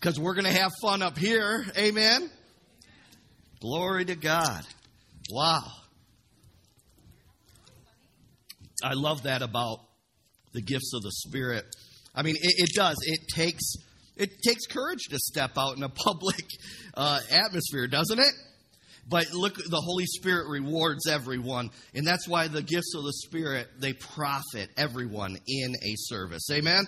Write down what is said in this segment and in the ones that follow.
because we're going to have fun up here. Amen. Glory to God. Wow. I love that about the gifts of the Spirit. I mean, it, it does. It takes it takes courage to step out in a public uh, atmosphere, doesn't it? But look, the Holy Spirit rewards everyone, and that's why the gifts of the Spirit they profit everyone in a service. Amen.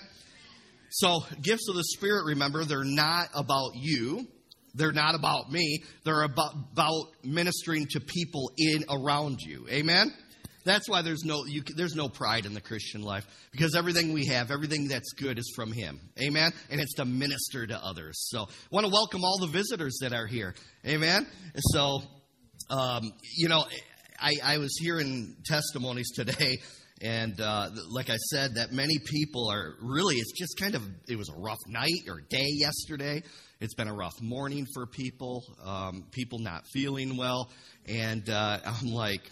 So, gifts of the Spirit, remember, they're not about you. They're not about me. They're about, about ministering to people in around you. Amen. That's why there's no you, there's no pride in the Christian life because everything we have, everything that's good, is from Him. Amen. And it's to minister to others. So, I want to welcome all the visitors that are here. Amen. So, um, you know, I, I was hearing testimonies today and uh, like I said, that many people are really, it's just kind of, it was a rough night or day yesterday. It's been a rough morning for people, um, people not feeling well. And uh, I'm like,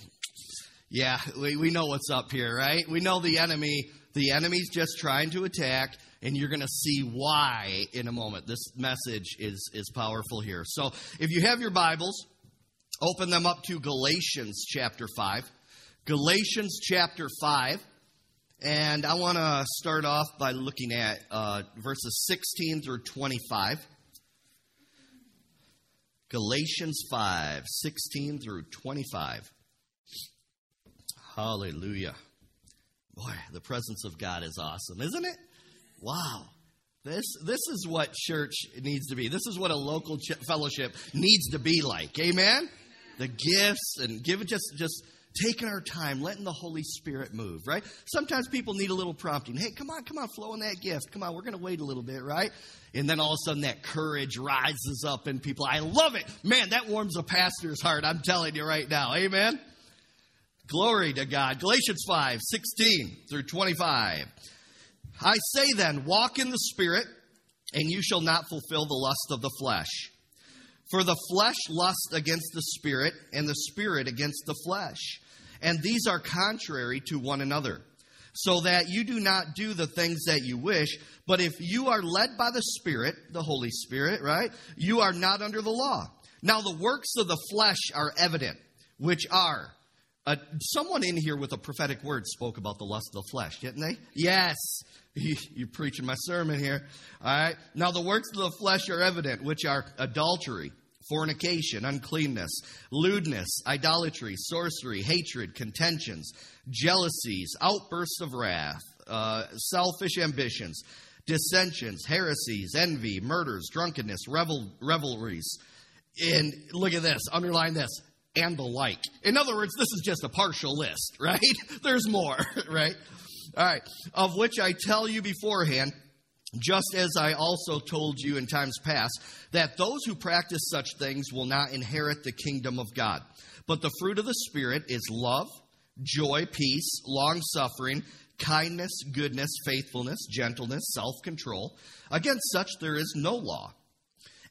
yeah, we, we know what's up here, right? We know the enemy, the enemy's just trying to attack, and you're going to see why in a moment. This message is, is powerful here. So if you have your Bibles, open them up to Galatians chapter 5. Galatians chapter 5. And I want to start off by looking at uh, verses 16 through 25. Galatians 5, 16 through 25. Hallelujah. Boy, the presence of God is awesome, isn't it? Wow. This, this is what church needs to be. This is what a local ch- fellowship needs to be like. Amen? The gifts and give it just, just taking our time, letting the Holy Spirit move, right? Sometimes people need a little prompting. Hey, come on, come on, flow in that gift. Come on, we're going to wait a little bit, right? And then all of a sudden that courage rises up in people. I love it. Man, that warms a pastor's heart. I'm telling you right now. Amen. Glory to God. Galatians 5, 16 through 25. I say then, walk in the Spirit, and you shall not fulfill the lust of the flesh. For the flesh lusts against the spirit, and the spirit against the flesh. And these are contrary to one another, so that you do not do the things that you wish. But if you are led by the Spirit, the Holy Spirit, right, you are not under the law. Now the works of the flesh are evident, which are. Uh, someone in here with a prophetic word spoke about the lust of the flesh, didn't they? Yes. You're preaching my sermon here. All right. Now, the works of the flesh are evident, which are adultery, fornication, uncleanness, lewdness, idolatry, sorcery, hatred, contentions, jealousies, outbursts of wrath, uh, selfish ambitions, dissensions, heresies, envy, murders, drunkenness, revel- revelries. And look at this, underline this, and the like. In other words, this is just a partial list, right? There's more, right? All right, of which I tell you beforehand just as I also told you in times past, that those who practice such things will not inherit the kingdom of God. But the fruit of the Spirit is love, joy, peace, long suffering, kindness, goodness, faithfulness, gentleness, self control. Against such there is no law.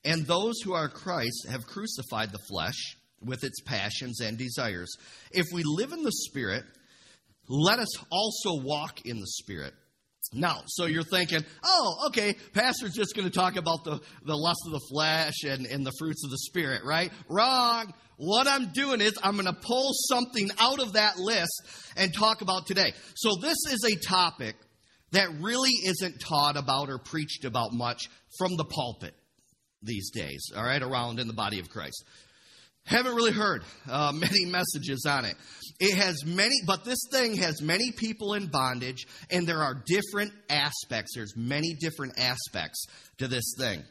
And those who are Christ have crucified the flesh with its passions and desires. If we live in the Spirit, let us also walk in the Spirit. Now, so you're thinking, oh, okay, pastor's just going to talk about the, the lust of the flesh and, and the fruits of the spirit, right? Wrong. What I'm doing is I'm going to pull something out of that list and talk about today. So this is a topic that really isn't taught about or preached about much from the pulpit these days, all right, around in the body of Christ. Haven't really heard uh, many messages on it. It has many, but this thing has many people in bondage, and there are different aspects. There's many different aspects to this thing.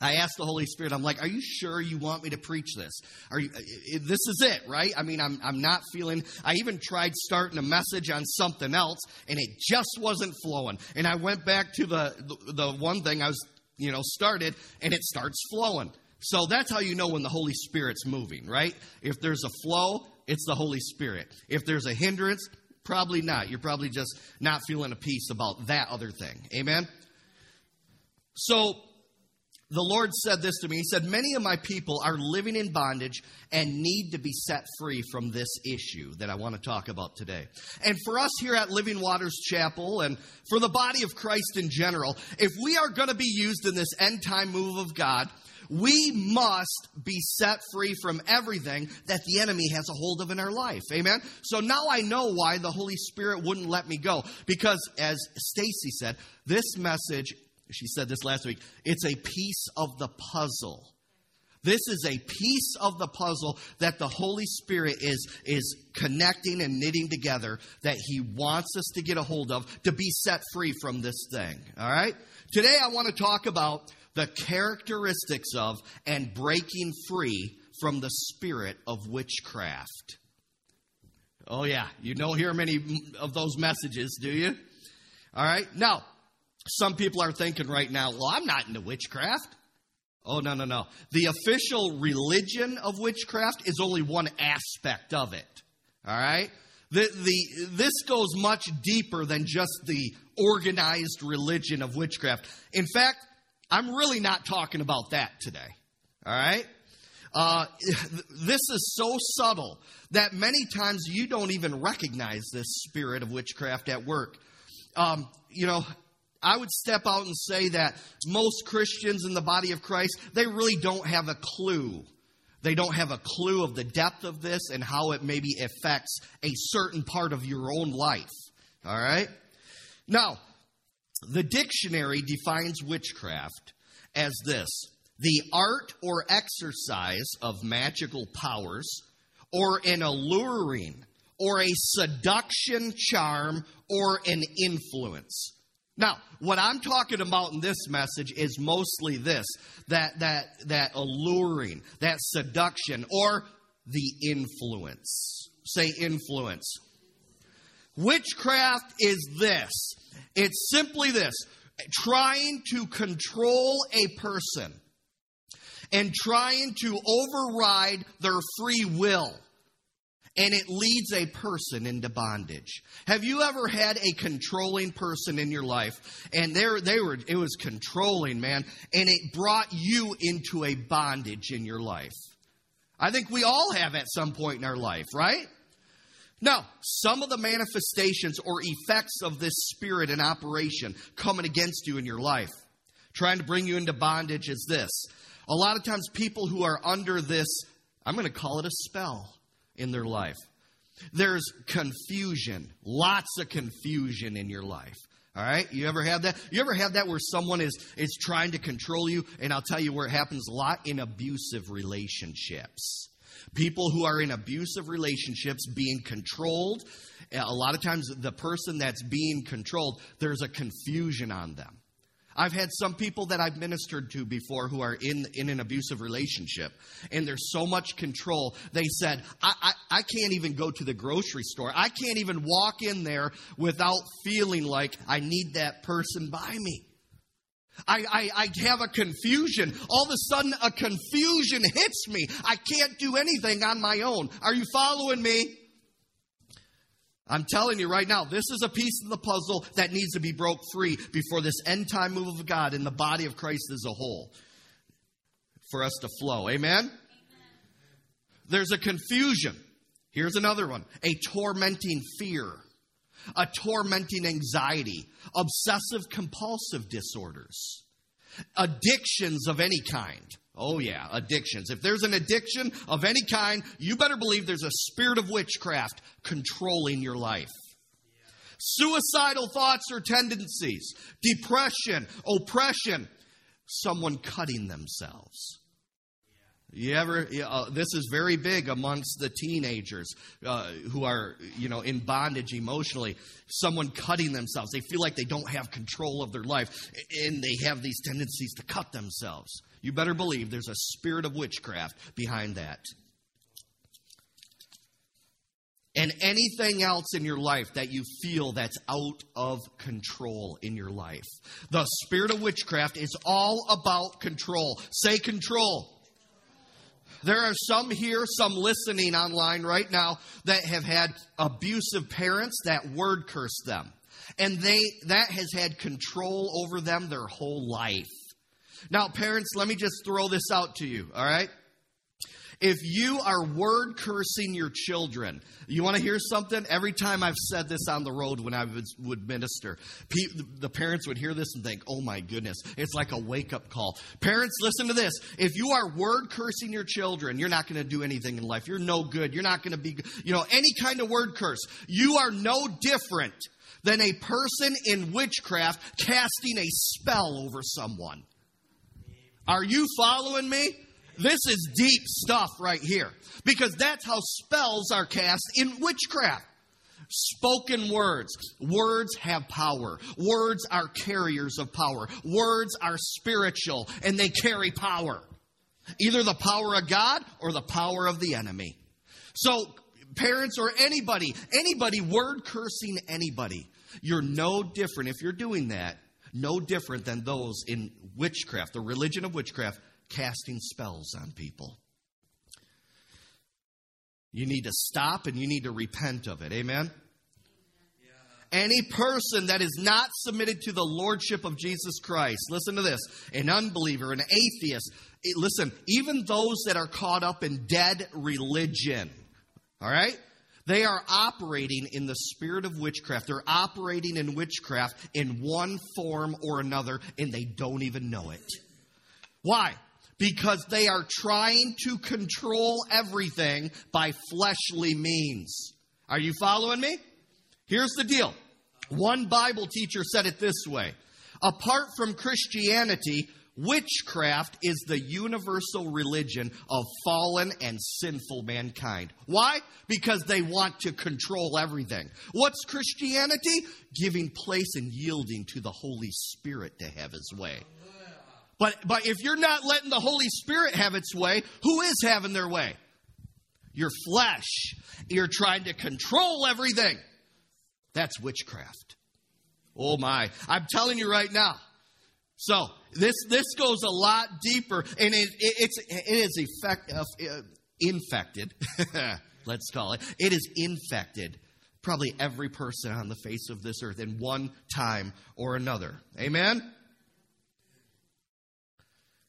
I asked the Holy Spirit, I'm like, are you sure you want me to preach this? Are you, uh, uh, uh, this is it, right? I mean, I'm, I'm not feeling, I even tried starting a message on something else and it just wasn't flowing. And I went back to the, the, the one thing I was, you know, started and it starts flowing. So that's how you know when the Holy Spirit's moving, right? If there's a flow, it's the Holy Spirit. If there's a hindrance, probably not. You're probably just not feeling a peace about that other thing. Amen? So, the Lord said this to me. He said, Many of my people are living in bondage and need to be set free from this issue that I want to talk about today. And for us here at Living Waters Chapel and for the body of Christ in general, if we are going to be used in this end time move of God, we must be set free from everything that the enemy has a hold of in our life. Amen. So now I know why the Holy Spirit wouldn't let me go because as Stacy said, this message she said this last week. It's a piece of the puzzle. This is a piece of the puzzle that the Holy Spirit is, is connecting and knitting together that He wants us to get a hold of to be set free from this thing. All right? Today I want to talk about the characteristics of and breaking free from the spirit of witchcraft. Oh, yeah. You don't hear many of those messages, do you? All right. Now, some people are thinking right now, well, I'm not into witchcraft. Oh, no, no, no. The official religion of witchcraft is only one aspect of it. All right? The, the, this goes much deeper than just the organized religion of witchcraft. In fact, I'm really not talking about that today. All right? Uh, this is so subtle that many times you don't even recognize this spirit of witchcraft at work. Um, you know, I would step out and say that most Christians in the body of Christ, they really don't have a clue. They don't have a clue of the depth of this and how it maybe affects a certain part of your own life. All right? Now, the dictionary defines witchcraft as this the art or exercise of magical powers, or an alluring, or a seduction charm, or an influence. Now, what I'm talking about in this message is mostly this that, that, that alluring, that seduction, or the influence. Say influence. Witchcraft is this it's simply this trying to control a person and trying to override their free will and it leads a person into bondage. Have you ever had a controlling person in your life and they were it was controlling, man, and it brought you into a bondage in your life? I think we all have at some point in our life, right? Now, some of the manifestations or effects of this spirit in operation coming against you in your life, trying to bring you into bondage is this. A lot of times people who are under this, I'm going to call it a spell in their life. There's confusion, lots of confusion in your life. All right? You ever have that? You ever have that where someone is is trying to control you? And I'll tell you where it happens a lot in abusive relationships. People who are in abusive relationships being controlled, a lot of times the person that's being controlled, there's a confusion on them. I've had some people that I've ministered to before who are in, in an abusive relationship, and there's so much control. They said, I, I, I can't even go to the grocery store. I can't even walk in there without feeling like I need that person by me. I, I, I have a confusion. All of a sudden, a confusion hits me. I can't do anything on my own. Are you following me? I'm telling you right now, this is a piece of the puzzle that needs to be broke free before this end time move of God in the body of Christ as a whole for us to flow. Amen? Amen? There's a confusion. Here's another one a tormenting fear, a tormenting anxiety, obsessive compulsive disorders, addictions of any kind. Oh, yeah, addictions. If there's an addiction of any kind, you better believe there's a spirit of witchcraft controlling your life. Suicidal thoughts or tendencies, depression, oppression, someone cutting themselves. You ever? Uh, this is very big amongst the teenagers uh, who are, you know, in bondage emotionally. Someone cutting themselves. They feel like they don't have control of their life, and they have these tendencies to cut themselves. You better believe there's a spirit of witchcraft behind that. And anything else in your life that you feel that's out of control in your life. The spirit of witchcraft is all about control. Say control. There are some here, some listening online right now that have had abusive parents that word curse them. And they that has had control over them their whole life. Now, parents, let me just throw this out to you, all right? If you are word cursing your children, you want to hear something? Every time I've said this on the road when I would minister, the parents would hear this and think, oh my goodness, it's like a wake up call. Parents, listen to this. If you are word cursing your children, you're not going to do anything in life. You're no good. You're not going to be, you know, any kind of word curse. You are no different than a person in witchcraft casting a spell over someone. Are you following me? This is deep stuff right here because that's how spells are cast in witchcraft. Spoken words. Words have power. Words are carriers of power. Words are spiritual and they carry power. Either the power of God or the power of the enemy. So, parents or anybody, anybody word cursing anybody, you're no different if you're doing that, no different than those in witchcraft, the religion of witchcraft casting spells on people. You need to stop and you need to repent of it. Amen? Any person that is not submitted to the lordship of Jesus Christ, listen to this, an unbeliever, an atheist, eh, listen, even those that are caught up in dead religion, all right? They are operating in the spirit of witchcraft. They're operating in witchcraft in one form or another, and they don't even know it. Why? Because they are trying to control everything by fleshly means. Are you following me? Here's the deal. One Bible teacher said it this way Apart from Christianity, witchcraft is the universal religion of fallen and sinful mankind. Why? Because they want to control everything. What's Christianity? Giving place and yielding to the Holy Spirit to have his way. But, but if you're not letting the Holy Spirit have its way, who is having their way? Your flesh. You're trying to control everything. That's witchcraft. Oh my. I'm telling you right now. So this this goes a lot deeper, and it, it it's it is effect, uh, infected. let's call it. It is infected. Probably every person on the face of this earth in one time or another. Amen.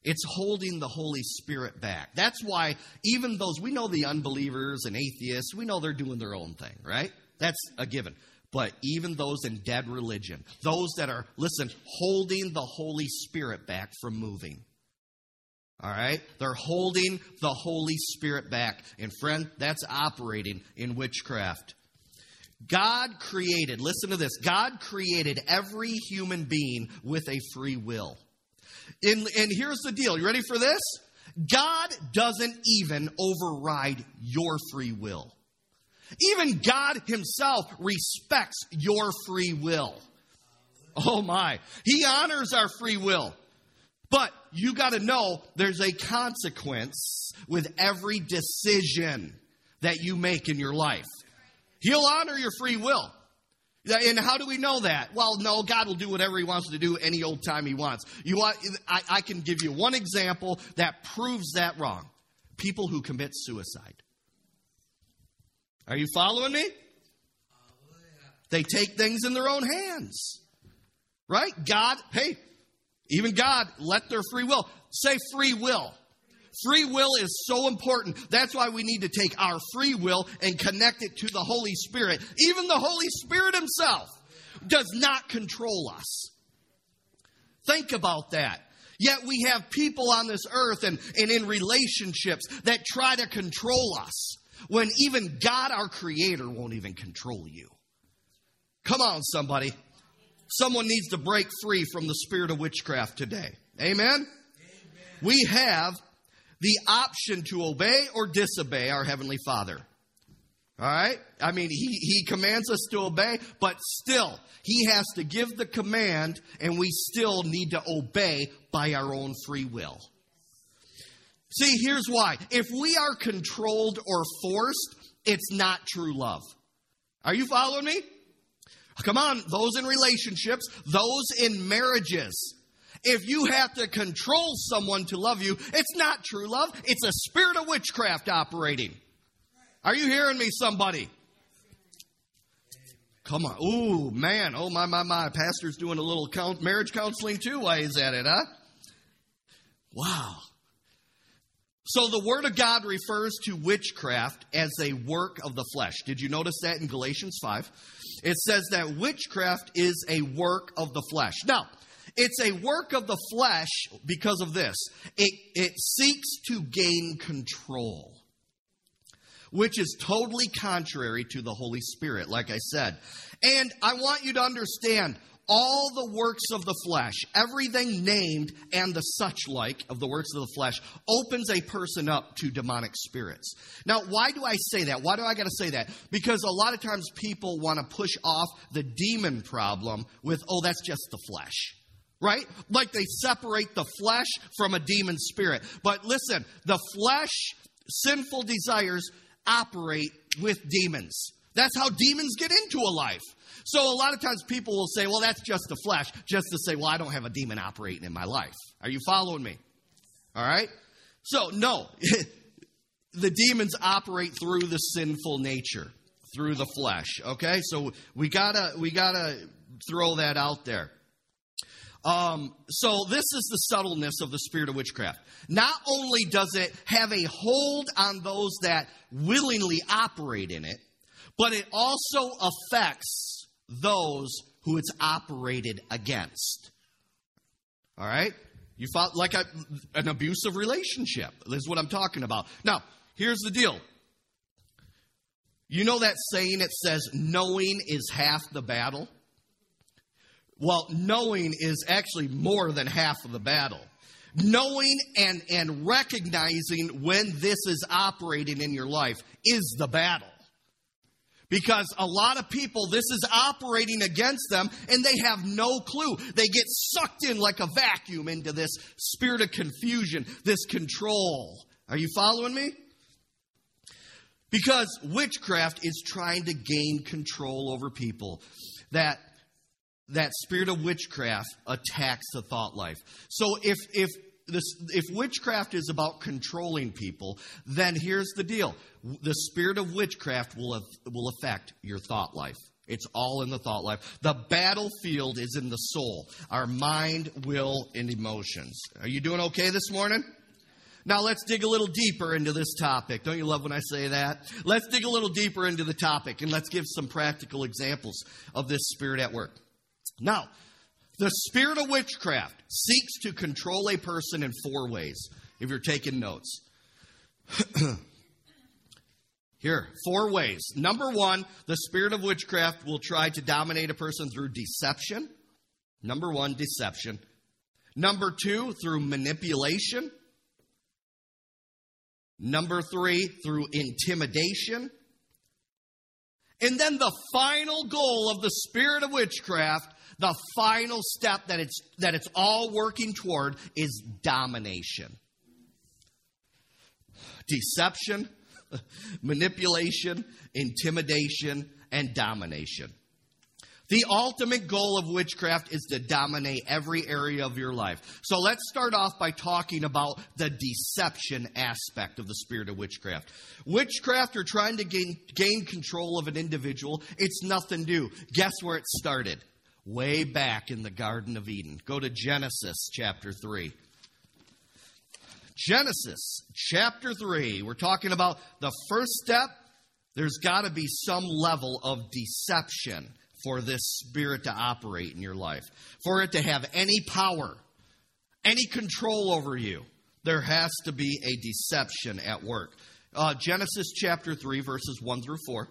It's holding the Holy Spirit back. That's why even those, we know the unbelievers and atheists, we know they're doing their own thing, right? That's a given. But even those in dead religion, those that are, listen, holding the Holy Spirit back from moving. All right? They're holding the Holy Spirit back. And friend, that's operating in witchcraft. God created, listen to this, God created every human being with a free will. And, and here's the deal. You ready for this? God doesn't even override your free will. Even God Himself respects your free will. Oh my. He honors our free will. But you got to know there's a consequence with every decision that you make in your life. He'll honor your free will. And how do we know that? Well, no, God will do whatever He wants to do any old time He wants. You want? I, I can give you one example that proves that wrong. People who commit suicide. Are you following me? They take things in their own hands. Right? God, hey, even God let their free will. Say free will. Free will is so important. That's why we need to take our free will and connect it to the Holy Spirit. Even the Holy Spirit Himself does not control us. Think about that. Yet we have people on this earth and, and in relationships that try to control us when even God, our Creator, won't even control you. Come on, somebody. Someone needs to break free from the spirit of witchcraft today. Amen? Amen? We have the option to obey or disobey our Heavenly Father. All right? I mean, he, he commands us to obey, but still, He has to give the command, and we still need to obey by our own free will. See, here's why. If we are controlled or forced, it's not true love. Are you following me? Come on, those in relationships, those in marriages if you have to control someone to love you, it's not true love. It's a spirit of witchcraft operating. Are you hearing me, somebody? Come on. Ooh, man. Oh, my, my, my. Pastor's doing a little count, marriage counseling too Why is at it, huh? Wow. So the Word of God refers to witchcraft as a work of the flesh. Did you notice that in Galatians 5? It says that witchcraft is a work of the flesh. Now, it's a work of the flesh because of this it, it seeks to gain control, which is totally contrary to the Holy Spirit, like I said. And I want you to understand all the works of the flesh, everything named and the such like of the works of the flesh, opens a person up to demonic spirits. Now, why do I say that? Why do I got to say that? Because a lot of times people want to push off the demon problem with, oh, that's just the flesh. Right? Like they separate the flesh from a demon spirit. But listen, the flesh, sinful desires operate with demons. That's how demons get into a life. So a lot of times people will say, well, that's just the flesh, just to say, well, I don't have a demon operating in my life. Are you following me? All right? So, no. the demons operate through the sinful nature, through the flesh. Okay? So we gotta we gotta throw that out there. Um, so this is the subtleness of the spirit of witchcraft. Not only does it have a hold on those that willingly operate in it, but it also affects those who it's operated against. All right? You felt like a, an abusive relationship. This is what I'm talking about. Now, here's the deal. You know that saying it says, knowing is half the battle? Well, knowing is actually more than half of the battle. Knowing and, and recognizing when this is operating in your life is the battle. Because a lot of people, this is operating against them and they have no clue. They get sucked in like a vacuum into this spirit of confusion, this control. Are you following me? Because witchcraft is trying to gain control over people. That that spirit of witchcraft attacks the thought life. So if if this, if witchcraft is about controlling people, then here's the deal the spirit of witchcraft will, will affect your thought life. It's all in the thought life. The battlefield is in the soul, our mind, will, and emotions. Are you doing okay this morning? Now let's dig a little deeper into this topic. Don't you love when I say that? Let's dig a little deeper into the topic and let's give some practical examples of this spirit at work. Now, the spirit of witchcraft seeks to control a person in four ways, if you're taking notes. Here, four ways. Number one, the spirit of witchcraft will try to dominate a person through deception. Number one, deception. Number two, through manipulation. Number three, through intimidation. And then the final goal of the spirit of witchcraft the final step that it's, that it's all working toward is domination. Deception, manipulation, intimidation, and domination. The ultimate goal of witchcraft is to dominate every area of your life. So let's start off by talking about the deception aspect of the spirit of witchcraft. Witchcraft are trying to gain, gain control of an individual. It's nothing new. Guess where it started? Way back in the Garden of Eden. Go to Genesis chapter 3. Genesis chapter 3. We're talking about the first step. There's got to be some level of deception for this spirit to operate in your life, for it to have any power, any control over you. There has to be a deception at work. Uh, Genesis chapter 3, verses 1 through 4.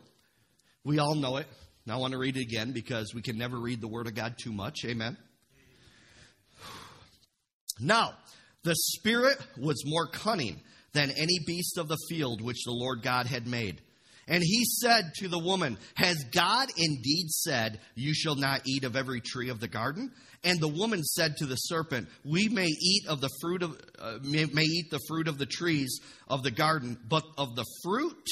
We all know it. Now I want to read it again because we can never read the Word of God too much. Amen. Now, the Spirit was more cunning than any beast of the field which the Lord God had made. And he said to the woman, Has God indeed said, You shall not eat of every tree of the garden? And the woman said to the serpent, We may eat of the fruit of uh, may, may eat the fruit of the trees of the garden, but of the fruit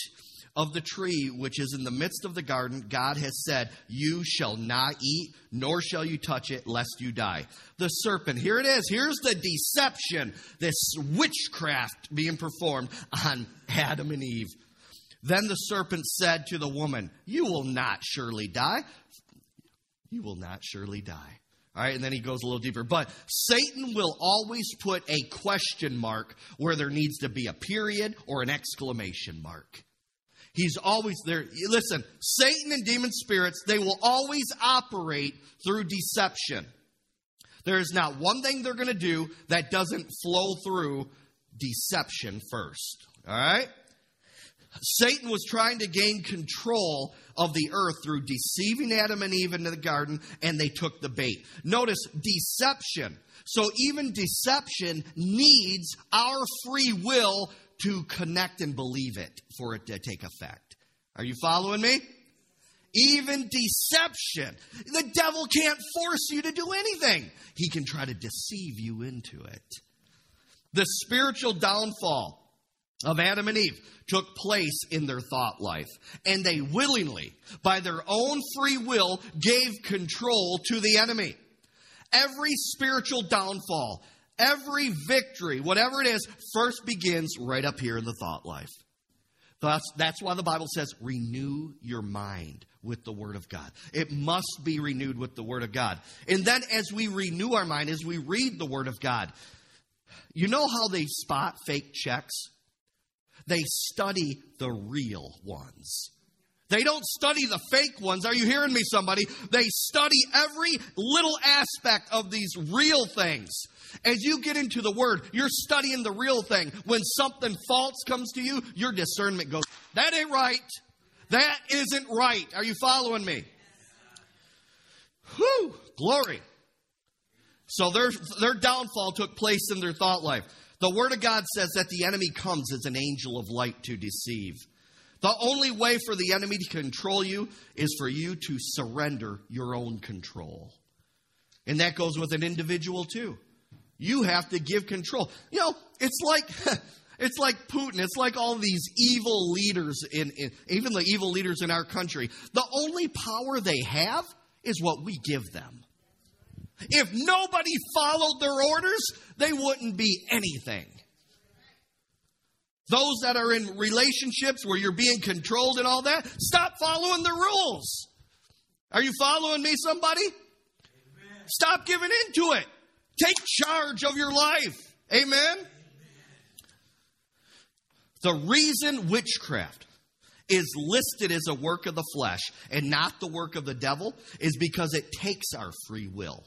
of the tree which is in the midst of the garden, God has said, You shall not eat, nor shall you touch it, lest you die. The serpent, here it is. Here's the deception, this witchcraft being performed on Adam and Eve. Then the serpent said to the woman, You will not surely die. You will not surely die. All right, and then he goes a little deeper. But Satan will always put a question mark where there needs to be a period or an exclamation mark. He's always there. Listen, Satan and demon spirits, they will always operate through deception. There is not one thing they're going to do that doesn't flow through deception first. All right? Satan was trying to gain control of the earth through deceiving Adam and Eve into the garden, and they took the bait. Notice deception. So even deception needs our free will to connect and believe it for it to take effect. Are you following me? Even deception. The devil can't force you to do anything. He can try to deceive you into it. The spiritual downfall of Adam and Eve took place in their thought life. And they willingly, by their own free will, gave control to the enemy. Every spiritual downfall, every victory, whatever it is, first begins right up here in the thought life. Thus, that's why the Bible says, renew your mind with the Word of God. It must be renewed with the Word of God. And then, as we renew our mind, as we read the Word of God, you know how they spot fake checks? They study the real ones. They don't study the fake ones. Are you hearing me, somebody? They study every little aspect of these real things. As you get into the Word, you're studying the real thing. When something false comes to you, your discernment goes, that ain't right. That isn't right. Are you following me? Whew, glory. So their, their downfall took place in their thought life. The Word of God says that the enemy comes as an angel of light to deceive. The only way for the enemy to control you is for you to surrender your own control. And that goes with an individual too. You have to give control. You know, it's like it's like Putin. It's like all these evil leaders in, in even the evil leaders in our country. The only power they have is what we give them. If nobody followed their orders, they wouldn't be anything. Those that are in relationships where you're being controlled and all that, stop following the rules. Are you following me, somebody? Amen. Stop giving into it. Take charge of your life. Amen? Amen? The reason witchcraft is listed as a work of the flesh and not the work of the devil is because it takes our free will.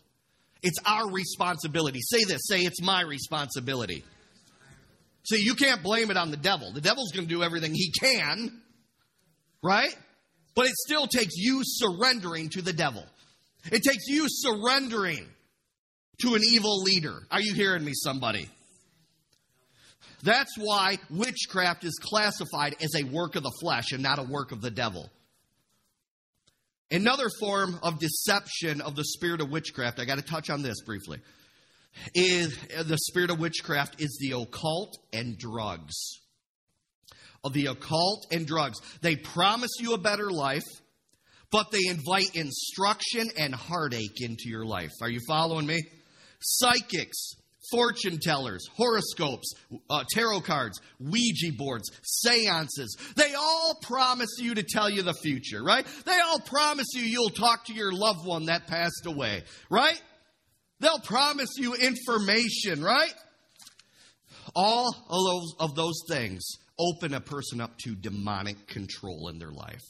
It's our responsibility. Say this say, it's my responsibility. See, you can't blame it on the devil. The devil's going to do everything he can, right? But it still takes you surrendering to the devil. It takes you surrendering to an evil leader. Are you hearing me, somebody? That's why witchcraft is classified as a work of the flesh and not a work of the devil. Another form of deception of the spirit of witchcraft, I got to touch on this briefly, is uh, the spirit of witchcraft is the occult and drugs. Of the occult and drugs. They promise you a better life, but they invite instruction and heartache into your life. Are you following me? Psychics, fortune tellers, horoscopes, uh, tarot cards, Ouija boards, seances. They all promise you to tell you the future, right? They all promise you you'll talk to your loved one that passed away, right? They'll promise you information, right? All of those, of those things open a person up to demonic control in their life.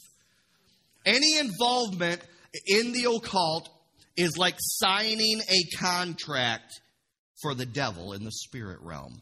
Any involvement in the occult is like signing a contract for the devil in the spirit realm.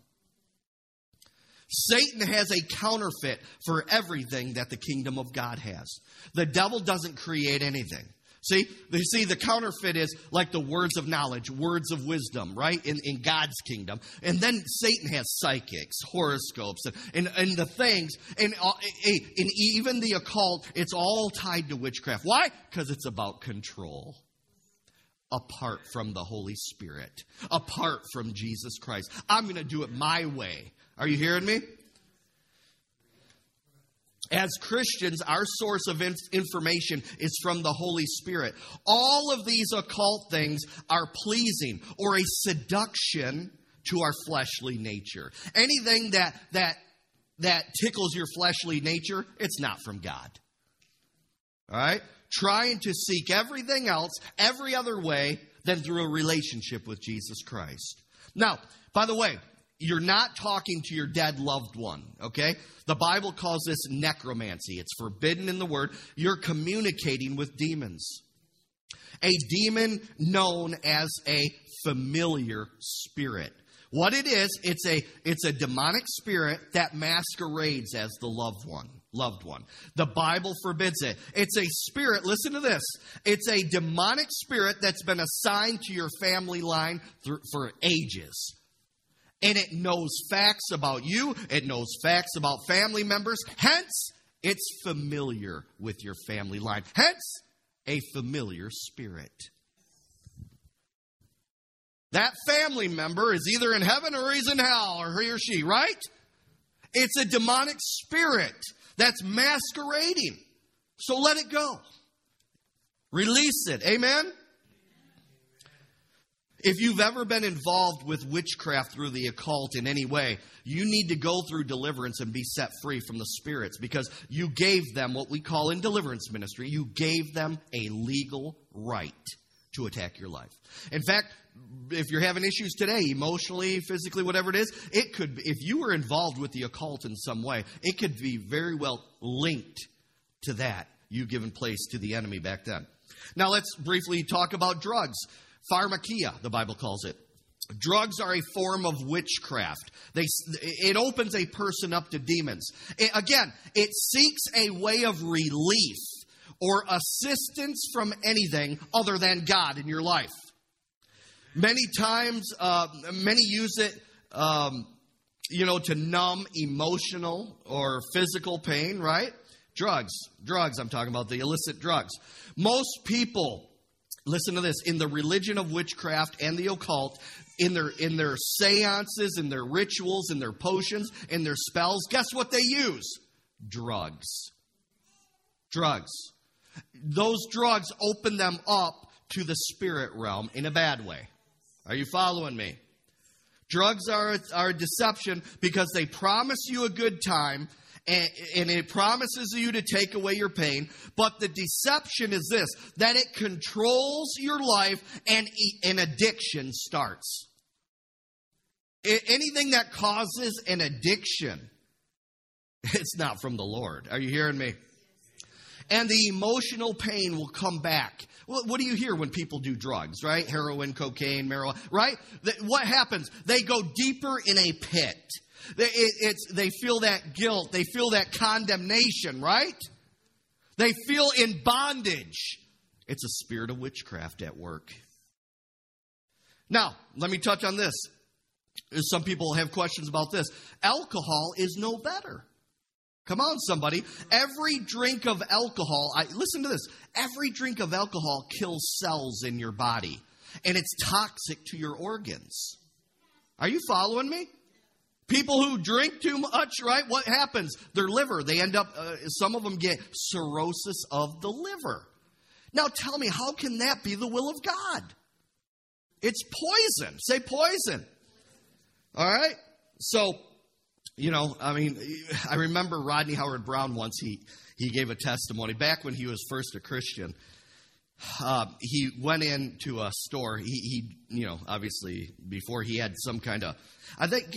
Satan has a counterfeit for everything that the kingdom of God has. The devil doesn't create anything. See, you see, the counterfeit is like the words of knowledge, words of wisdom, right? In, in God's kingdom. And then Satan has psychics, horoscopes, and, and, and the things, and, uh, and even the occult, it's all tied to witchcraft. Why? Because it's about control apart from the Holy Spirit, apart from Jesus Christ. I'm going to do it my way. Are you hearing me? As Christians, our source of information is from the Holy Spirit. All of these occult things are pleasing or a seduction to our fleshly nature. Anything that that that tickles your fleshly nature, it's not from God. All right? Trying to seek everything else, every other way than through a relationship with Jesus Christ. Now, by the way, you're not talking to your dead loved one, okay? The Bible calls this necromancy. It's forbidden in the word. You're communicating with demons. A demon known as a familiar spirit. What it is, it's a it's a demonic spirit that masquerades as the loved one, loved one. The Bible forbids it. It's a spirit, listen to this. It's a demonic spirit that's been assigned to your family line for ages and it knows facts about you, it knows facts about family members. Hence, it's familiar with your family line. Hence, a familiar spirit. That family member is either in heaven or he's in hell, or he or she, right? It's a demonic spirit that's masquerading. So let it go. Release it. Amen? If you've ever been involved with witchcraft through the occult in any way, you need to go through deliverance and be set free from the spirits because you gave them what we call in deliverance ministry, you gave them a legal right to attack your life. In fact, if you're having issues today, emotionally, physically, whatever it is, it could, if you were involved with the occult in some way, it could be very well linked to that. You given place to the enemy back then. Now let's briefly talk about drugs. Pharmakeia, the Bible calls it. Drugs are a form of witchcraft. They, it opens a person up to demons. It, again, it seeks a way of relief or assistance from anything other than God in your life. Many times, uh, many use it, um, you know, to numb emotional or physical pain, right? Drugs, drugs, I'm talking about the illicit drugs. Most people listen to this in the religion of witchcraft and the occult in their in their seances in their rituals in their potions in their spells guess what they use drugs drugs those drugs open them up to the spirit realm in a bad way are you following me drugs are are a deception because they promise you a good time and, and it promises you to take away your pain. But the deception is this that it controls your life and an addiction starts. Anything that causes an addiction, it's not from the Lord. Are you hearing me? And the emotional pain will come back. What do you hear when people do drugs, right? Heroin, cocaine, marijuana, right? What happens? They go deeper in a pit. They, feel that guilt. They feel that condemnation, right? They feel in bondage. It's a spirit of witchcraft at work. Now, let me touch on this. Some people have questions about this. Alcohol is no better. Come on, somebody. Every drink of alcohol, I, listen to this. Every drink of alcohol kills cells in your body, and it's toxic to your organs. Are you following me? People who drink too much, right? What happens? Their liver, they end up, uh, some of them get cirrhosis of the liver. Now tell me, how can that be the will of God? It's poison. Say poison. All right? So, you know, I mean, I remember Rodney Howard-Browne once, he, he gave a testimony back when he was first a Christian. Uh, he went into a store. He, he, you know, obviously before he had some kind of, I think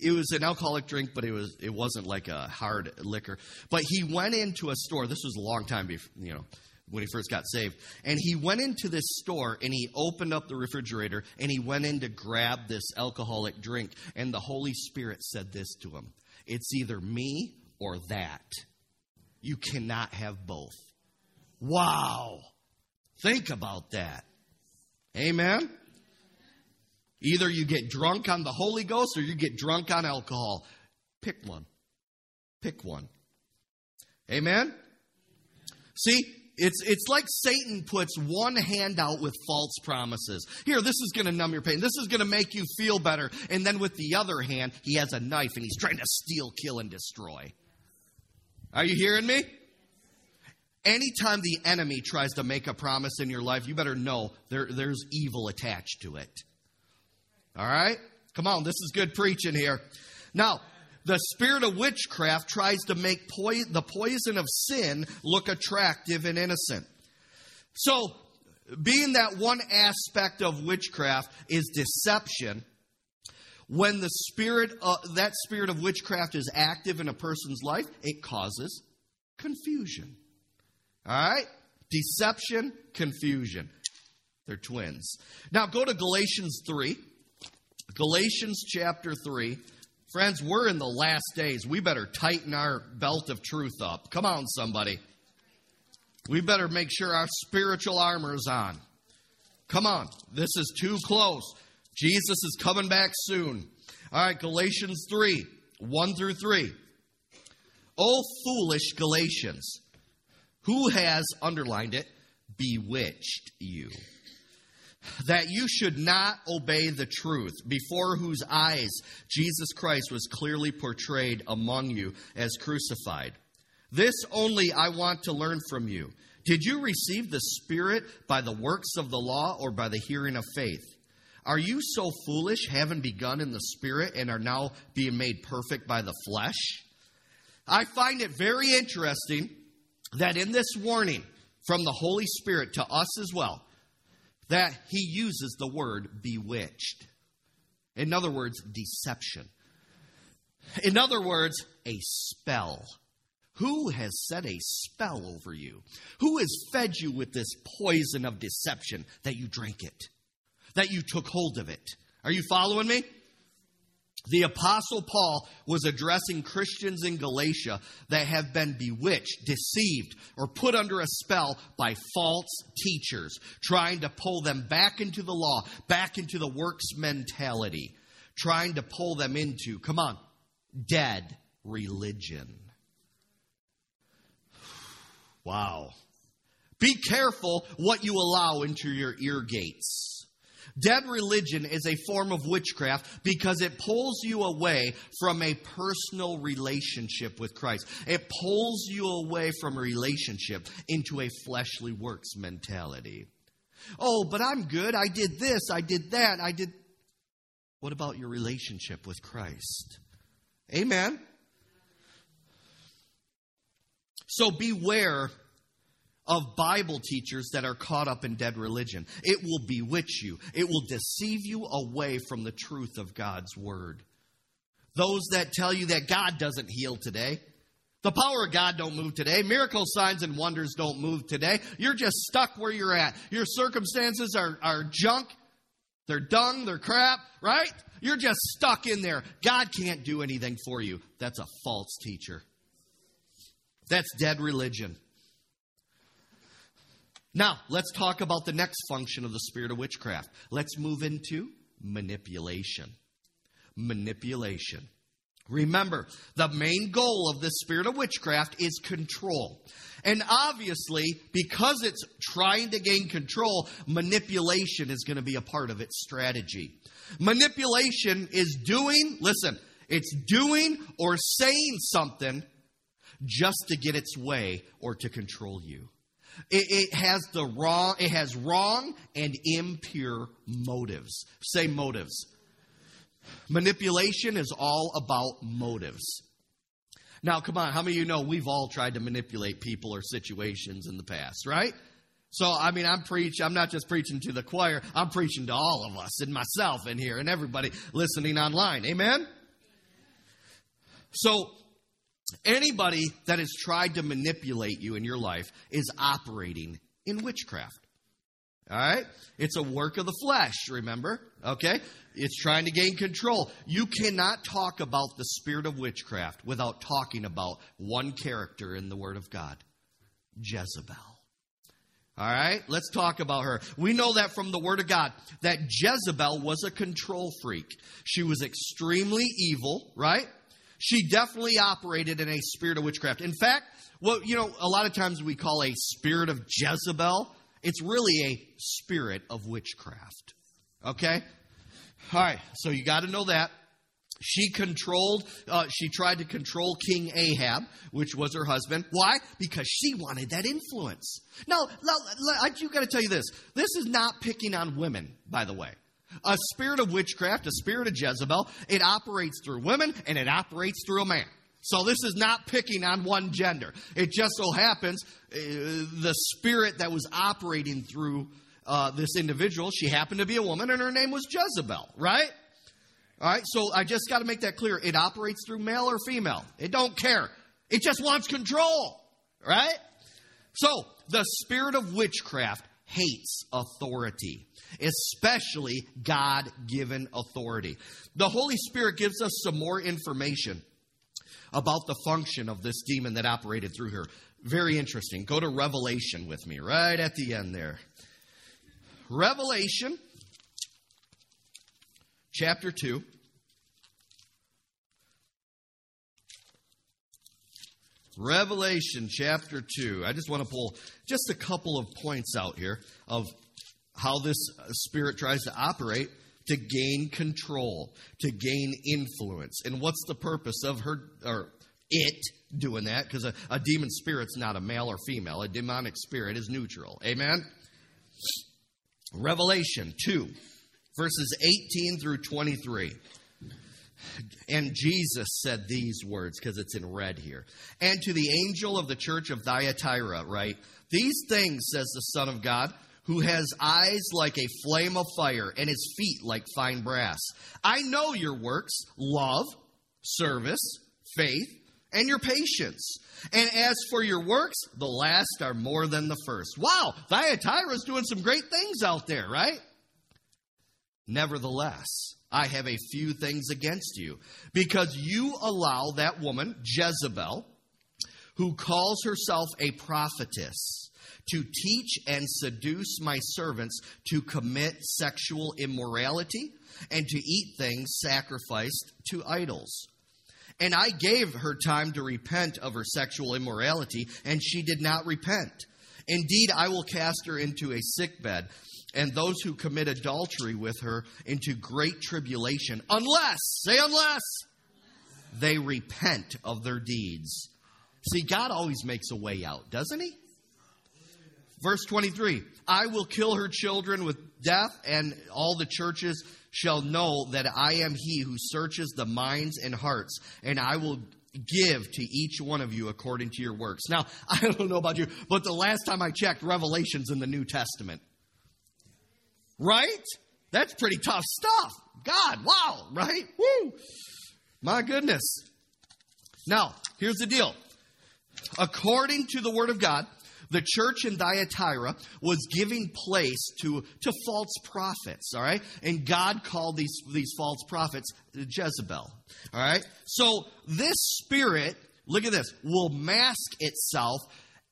it was an alcoholic drink, but it was it wasn't like a hard liquor. But he went into a store. This was a long time before, you know, when he first got saved. And he went into this store and he opened up the refrigerator and he went in to grab this alcoholic drink. And the Holy Spirit said this to him It's either me or that. You cannot have both. Wow. Think about that. Amen. Either you get drunk on the Holy Ghost or you get drunk on alcohol. Pick one. Pick one. Amen? See, it's, it's like Satan puts one hand out with false promises. Here, this is going to numb your pain. This is going to make you feel better. And then with the other hand, he has a knife and he's trying to steal, kill, and destroy. Are you hearing me? Anytime the enemy tries to make a promise in your life, you better know there, there's evil attached to it. All right? Come on, this is good preaching here. Now, the spirit of witchcraft tries to make the poison of sin look attractive and innocent. So, being that one aspect of witchcraft is deception, when the spirit, uh, that spirit of witchcraft is active in a person's life, it causes confusion. All right? Deception, confusion. They're twins. Now go to Galatians 3. Galatians chapter 3. Friends, we're in the last days. We better tighten our belt of truth up. Come on, somebody. We better make sure our spiritual armor is on. Come on. This is too close. Jesus is coming back soon. All right, Galatians 3 1 through 3. Oh, foolish Galatians, who has, underlined it, bewitched you? That you should not obey the truth, before whose eyes Jesus Christ was clearly portrayed among you as crucified. This only I want to learn from you. Did you receive the Spirit by the works of the law or by the hearing of faith? Are you so foolish, having begun in the Spirit and are now being made perfect by the flesh? I find it very interesting that in this warning from the Holy Spirit to us as well, that he uses the word bewitched. In other words, deception. In other words, a spell. Who has set a spell over you? Who has fed you with this poison of deception that you drank it? That you took hold of it? Are you following me? The Apostle Paul was addressing Christians in Galatia that have been bewitched, deceived, or put under a spell by false teachers, trying to pull them back into the law, back into the works mentality, trying to pull them into, come on, dead religion. Wow. Be careful what you allow into your ear gates. Dead religion is a form of witchcraft because it pulls you away from a personal relationship with Christ. It pulls you away from a relationship into a fleshly works mentality. Oh, but I'm good. I did this. I did that. I did. What about your relationship with Christ? Amen. So beware of Bible teachers that are caught up in dead religion. It will bewitch you, it will deceive you away from the truth of God's word. Those that tell you that God doesn't heal today, the power of God don't move today. Miracle signs and wonders don't move today. You're just stuck where you're at. Your circumstances are, are junk. They're dung. They're crap, right? You're just stuck in there. God can't do anything for you. That's a false teacher. That's dead religion. Now, let's talk about the next function of the spirit of witchcraft. Let's move into manipulation. Manipulation. Remember, the main goal of the spirit of witchcraft is control. And obviously, because it's trying to gain control, manipulation is going to be a part of its strategy. Manipulation is doing, listen, it's doing or saying something just to get its way or to control you. It, it, has the wrong, it has wrong and impure motives. Say motives. Manipulation is all about motives. Now, come on, how many of you know we've all tried to manipulate people or situations in the past, right? So, I mean, I'm preach. I'm not just preaching to the choir. I'm preaching to all of us and myself in here and everybody listening online. Amen. So, Anybody that has tried to manipulate you in your life is operating in witchcraft. All right? It's a work of the flesh, remember? Okay? It's trying to gain control. You cannot talk about the spirit of witchcraft without talking about one character in the Word of God Jezebel. All right, let's talk about her. We know that from the Word of God that Jezebel was a control freak. She was extremely evil, right? She definitely operated in a spirit of witchcraft. In fact, what you know, a lot of times we call a spirit of Jezebel, it's really a spirit of witchcraft. Okay? All right, so you got to know that. She controlled, uh, she tried to control King Ahab, which was her husband. Why? Because she wanted that influence. Now, I you got to tell you this. This is not picking on women, by the way. A spirit of witchcraft, a spirit of Jezebel, it operates through women and it operates through a man. So this is not picking on one gender. It just so happens uh, the spirit that was operating through uh, this individual, she happened to be a woman, and her name was Jezebel, right? All right, so I just got to make that clear. It operates through male or female. It don't care. It just wants control, right? So the spirit of witchcraft hates authority, especially God given authority. The Holy Spirit gives us some more information about the function of this demon that operated through her. Very interesting. Go to Revelation with me, right at the end there. Revelation chapter 2. Revelation chapter 2. I just want to pull just a couple of points out here of how this uh, spirit tries to operate to gain control, to gain influence. And what's the purpose of her or it doing that? Because a, a demon spirit's not a male or female. A demonic spirit is neutral. Amen? Revelation 2, verses 18 through 23. And Jesus said these words because it's in red here. And to the angel of the church of Thyatira, right? These things, says the Son of God, who has eyes like a flame of fire and his feet like fine brass. I know your works, love, service, faith, and your patience. And as for your works, the last are more than the first. Wow, Thyatira is doing some great things out there, right? Nevertheless, I have a few things against you, because you allow that woman, Jezebel, who calls herself a prophetess, to teach and seduce my servants to commit sexual immorality and to eat things sacrificed to idols. And I gave her time to repent of her sexual immorality, and she did not repent. Indeed, I will cast her into a sick bed and those who commit adultery with her into great tribulation, unless, say, unless they repent of their deeds. See, God always makes a way out, doesn't He? Verse 23 I will kill her children with death, and all the churches shall know that I am He who searches the minds and hearts, and I will give to each one of you according to your works. Now, I don't know about you, but the last time I checked, Revelation's in the New Testament. Right? That's pretty tough stuff. God, wow, right? Woo! My goodness. Now, here's the deal. According to the Word of God, the church in Thyatira was giving place to, to false prophets, all right? And God called these, these false prophets Jezebel, all right? So this spirit, look at this, will mask itself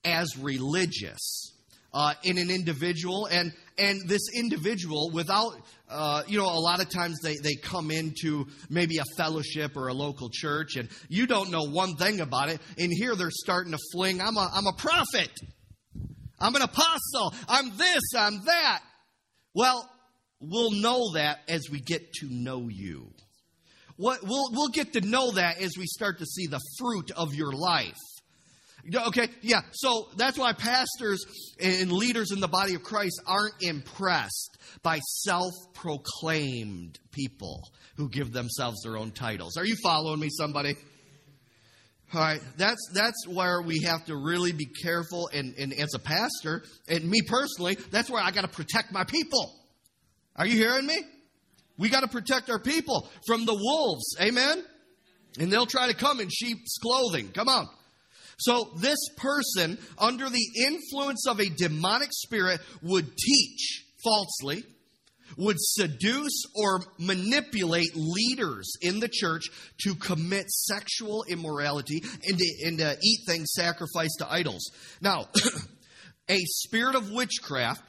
as religious uh, in an individual, and and this individual, without uh, you know, a lot of times they they come into maybe a fellowship or a local church, and you don't know one thing about it. And here they're starting to fling, "I'm a I'm a prophet, I'm an apostle, I'm this, I'm that." Well, we'll know that as we get to know you. What, we'll, we'll get to know that as we start to see the fruit of your life. Okay, yeah. So that's why pastors and leaders in the body of Christ aren't impressed by self proclaimed people who give themselves their own titles. Are you following me, somebody? All right, that's that's where we have to really be careful. And, and as a pastor, and me personally, that's where I got to protect my people. Are you hearing me? We got to protect our people from the wolves. Amen. And they'll try to come in sheep's clothing. Come on. So, this person, under the influence of a demonic spirit, would teach falsely, would seduce or manipulate leaders in the church to commit sexual immorality and to, and to eat things sacrificed to idols. Now, a spirit of witchcraft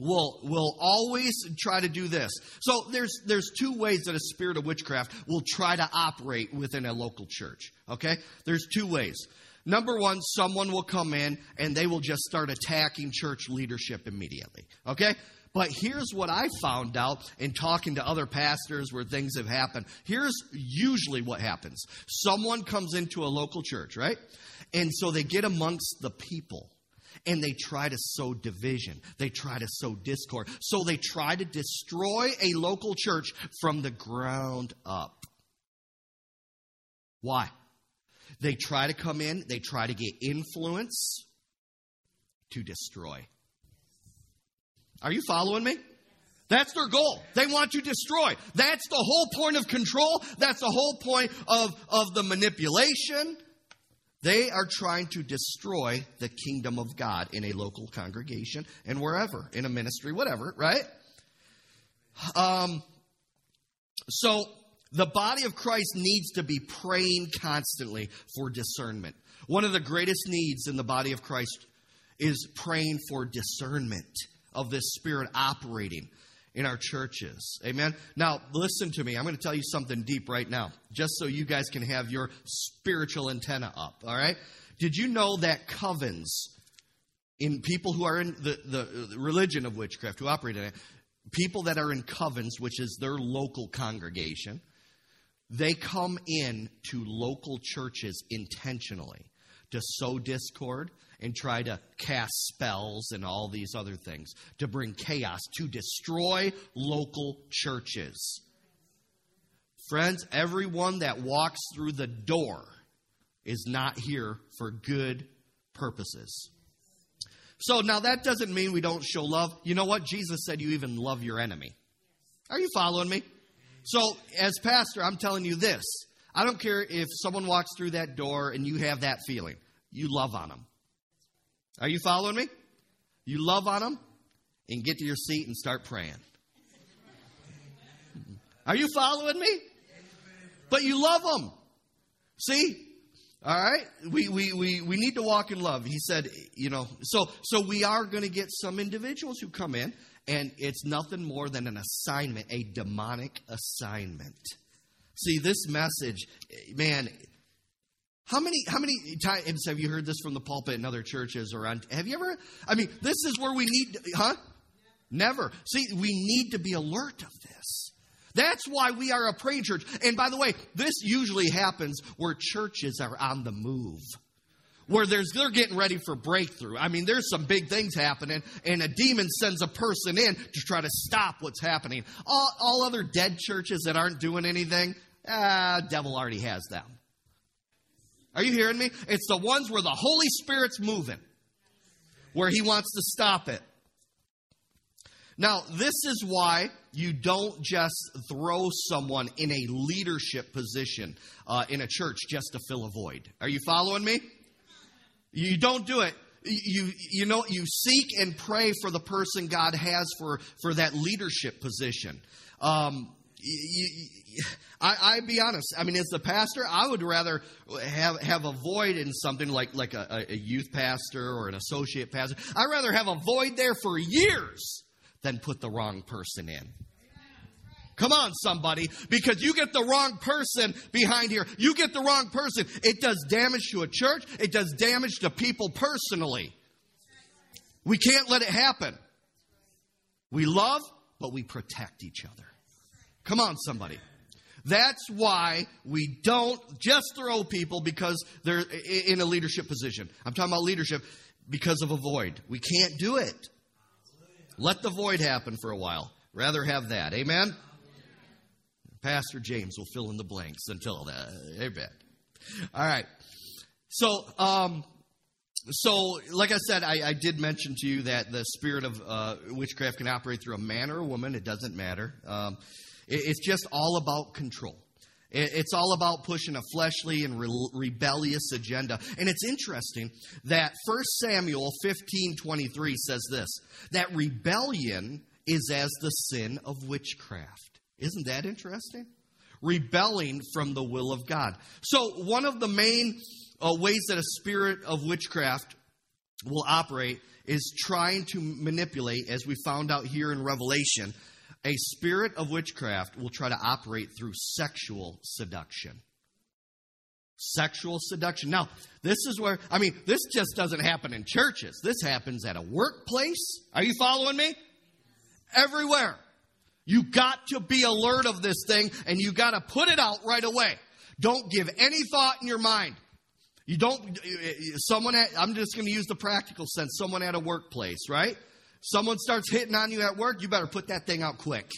will will always try to do this. So there's there's two ways that a spirit of witchcraft will try to operate within a local church. Okay? There's two ways. Number one, someone will come in and they will just start attacking church leadership immediately. Okay? But here's what I found out in talking to other pastors where things have happened. Here's usually what happens someone comes into a local church, right? And so they get amongst the people and they try to sow division. They try to sow discord. So they try to destroy a local church from the ground up. Why? They try to come in, they try to get influence to destroy. Are you following me? That's their goal. They want to destroy. That's the whole point of control. That's the whole point of, of the manipulation. They are trying to destroy the kingdom of God in a local congregation and wherever, in a ministry, whatever, right? Um, so the body of Christ needs to be praying constantly for discernment. One of the greatest needs in the body of Christ is praying for discernment of this spirit operating in our churches. Amen. Now, listen to me. I'm going to tell you something deep right now, just so you guys can have your spiritual antenna up. All right. Did you know that covens in people who are in the, the, religion of witchcraft, who operate in it, people that are in covens, which is their local congregation, they come in to local churches intentionally to sow discord and try to cast spells and all these other things to bring chaos, to destroy local churches. Friends, everyone that walks through the door is not here for good purposes. So now that doesn't mean we don't show love. You know what? Jesus said you even love your enemy. Are you following me? So, as pastor, I'm telling you this. I don't care if someone walks through that door and you have that feeling. You love on them. Are you following me? You love on them and get to your seat and start praying. Are you following me? But you love them. See? All right? We, we, we, we need to walk in love. He said, you know, so, so we are going to get some individuals who come in, and it's nothing more than an assignment, a demonic assignment. See, this message, man, how many how many times have you heard this from the pulpit in other churches or on have you ever I mean this is where we need huh? Never. See, we need to be alert of this. That's why we are a praying church. And by the way, this usually happens where churches are on the move. Where there's they're getting ready for breakthrough. I mean, there's some big things happening, and a demon sends a person in to try to stop what's happening. All, all other dead churches that aren't doing anything, ah, devil already has them. Are you hearing me? It's the ones where the Holy Spirit's moving, where He wants to stop it. Now, this is why you don't just throw someone in a leadership position uh, in a church just to fill a void. Are you following me? You don't do it. You, you know, you seek and pray for the person God has for, for that leadership position. Um, you, I, I be honest. I mean, as the pastor, I would rather have have a void in something like like a, a youth pastor or an associate pastor. I'd rather have a void there for years than put the wrong person in. Come on, somebody, because you get the wrong person behind here. You get the wrong person. It does damage to a church. It does damage to people personally. We can't let it happen. We love, but we protect each other. Come on, somebody. That's why we don't just throw people because they're in a leadership position. I'm talking about leadership because of a void. We can't do it. Let the void happen for a while. Rather have that. Amen? Pastor James will fill in the blanks until that. Amen. All right. So, um, so, like I said, I, I, did mention to you that the spirit of uh, witchcraft can operate through a man or a woman. It doesn't matter. Um, it's just all about control. It's all about pushing a fleshly and re- rebellious agenda. And it's interesting that 1 Samuel 15:23 says this, that rebellion is as the sin of witchcraft. Isn't that interesting? Rebelling from the will of God. So, one of the main uh, ways that a spirit of witchcraft will operate is trying to manipulate, as we found out here in Revelation, a spirit of witchcraft will try to operate through sexual seduction. Sexual seduction. Now, this is where, I mean, this just doesn't happen in churches. This happens at a workplace. Are you following me? Everywhere. You got to be alert of this thing and you got to put it out right away. Don't give any thought in your mind. You don't, someone, at, I'm just going to use the practical sense. Someone at a workplace, right? Someone starts hitting on you at work, you better put that thing out quick.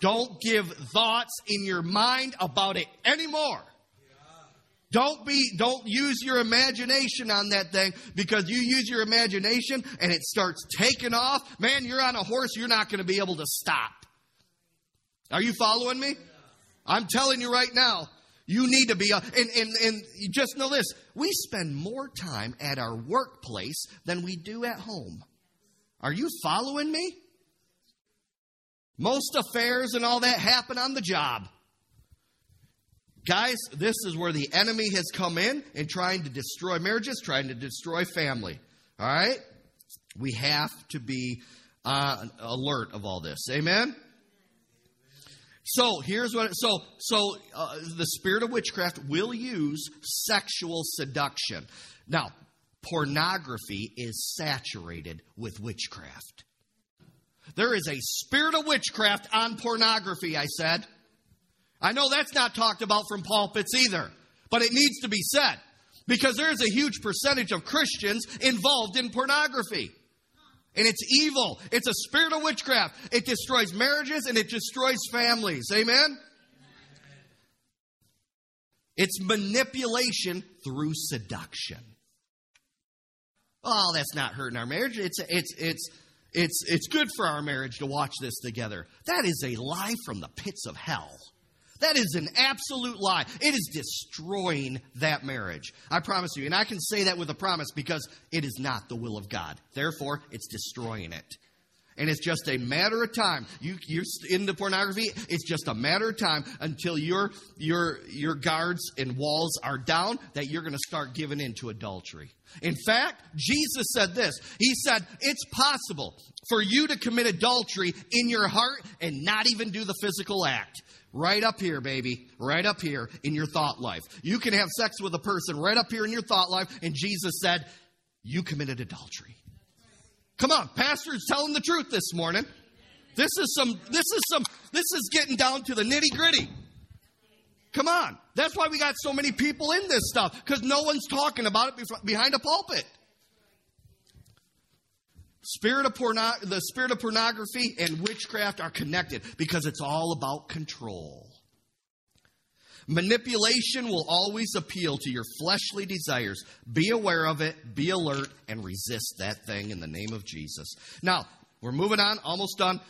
Don't give thoughts in your mind about it anymore. Don't be, don't use your imagination on that thing because you use your imagination and it starts taking off. Man, you're on a horse, you're not going to be able to stop. Are you following me? I'm telling you right now, you need to be, uh, and, and, and just know this we spend more time at our workplace than we do at home. Are you following me? Most affairs and all that happen on the job. Guys, this is where the enemy has come in and trying to destroy marriages, trying to destroy family. All right? We have to be uh, alert of all this. Amen? So here's what. So so uh, the spirit of witchcraft will use sexual seduction. Now, pornography is saturated with witchcraft. There is a spirit of witchcraft on pornography. I said. I know that's not talked about from pulpits either, but it needs to be said because there is a huge percentage of Christians involved in pornography. And it's evil. It's a spirit of witchcraft. It destroys marriages and it destroys families. Amen? It's manipulation through seduction. Oh, that's not hurting our marriage. It's it's it's it's it's good for our marriage to watch this together. That is a lie from the pits of hell. That is an absolute lie. It is destroying that marriage. I promise you. And I can say that with a promise because it is not the will of God. Therefore, it's destroying it. And it's just a matter of time. You, you're into pornography. It's just a matter of time until your your your guards and walls are down that you're going to start giving in to adultery. In fact, Jesus said this. He said it's possible for you to commit adultery in your heart and not even do the physical act. Right up here, baby. Right up here in your thought life. You can have sex with a person right up here in your thought life, and Jesus said, You committed adultery. Come on, pastor's telling the truth this morning. This is some, this is some, this is getting down to the nitty gritty. Come on. That's why we got so many people in this stuff, because no one's talking about it behind a pulpit. Spirit of porno- the spirit of pornography and witchcraft are connected because it's all about control. Manipulation will always appeal to your fleshly desires. Be aware of it, be alert, and resist that thing in the name of Jesus. Now, we're moving on, almost done.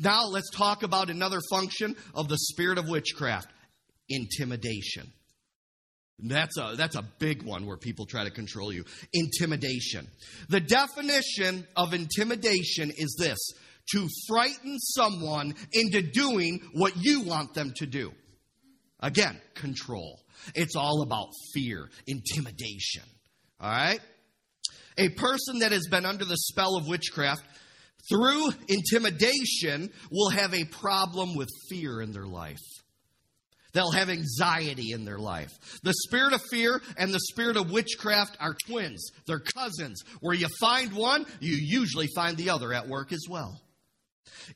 Now, let's talk about another function of the spirit of witchcraft intimidation. That's a, that's a big one where people try to control you. Intimidation. The definition of intimidation is this to frighten someone into doing what you want them to do. Again, control. It's all about fear, intimidation. All right? A person that has been under the spell of witchcraft through intimidation will have a problem with fear in their life. They'll have anxiety in their life. The spirit of fear and the spirit of witchcraft are twins. They're cousins. Where you find one, you usually find the other at work as well.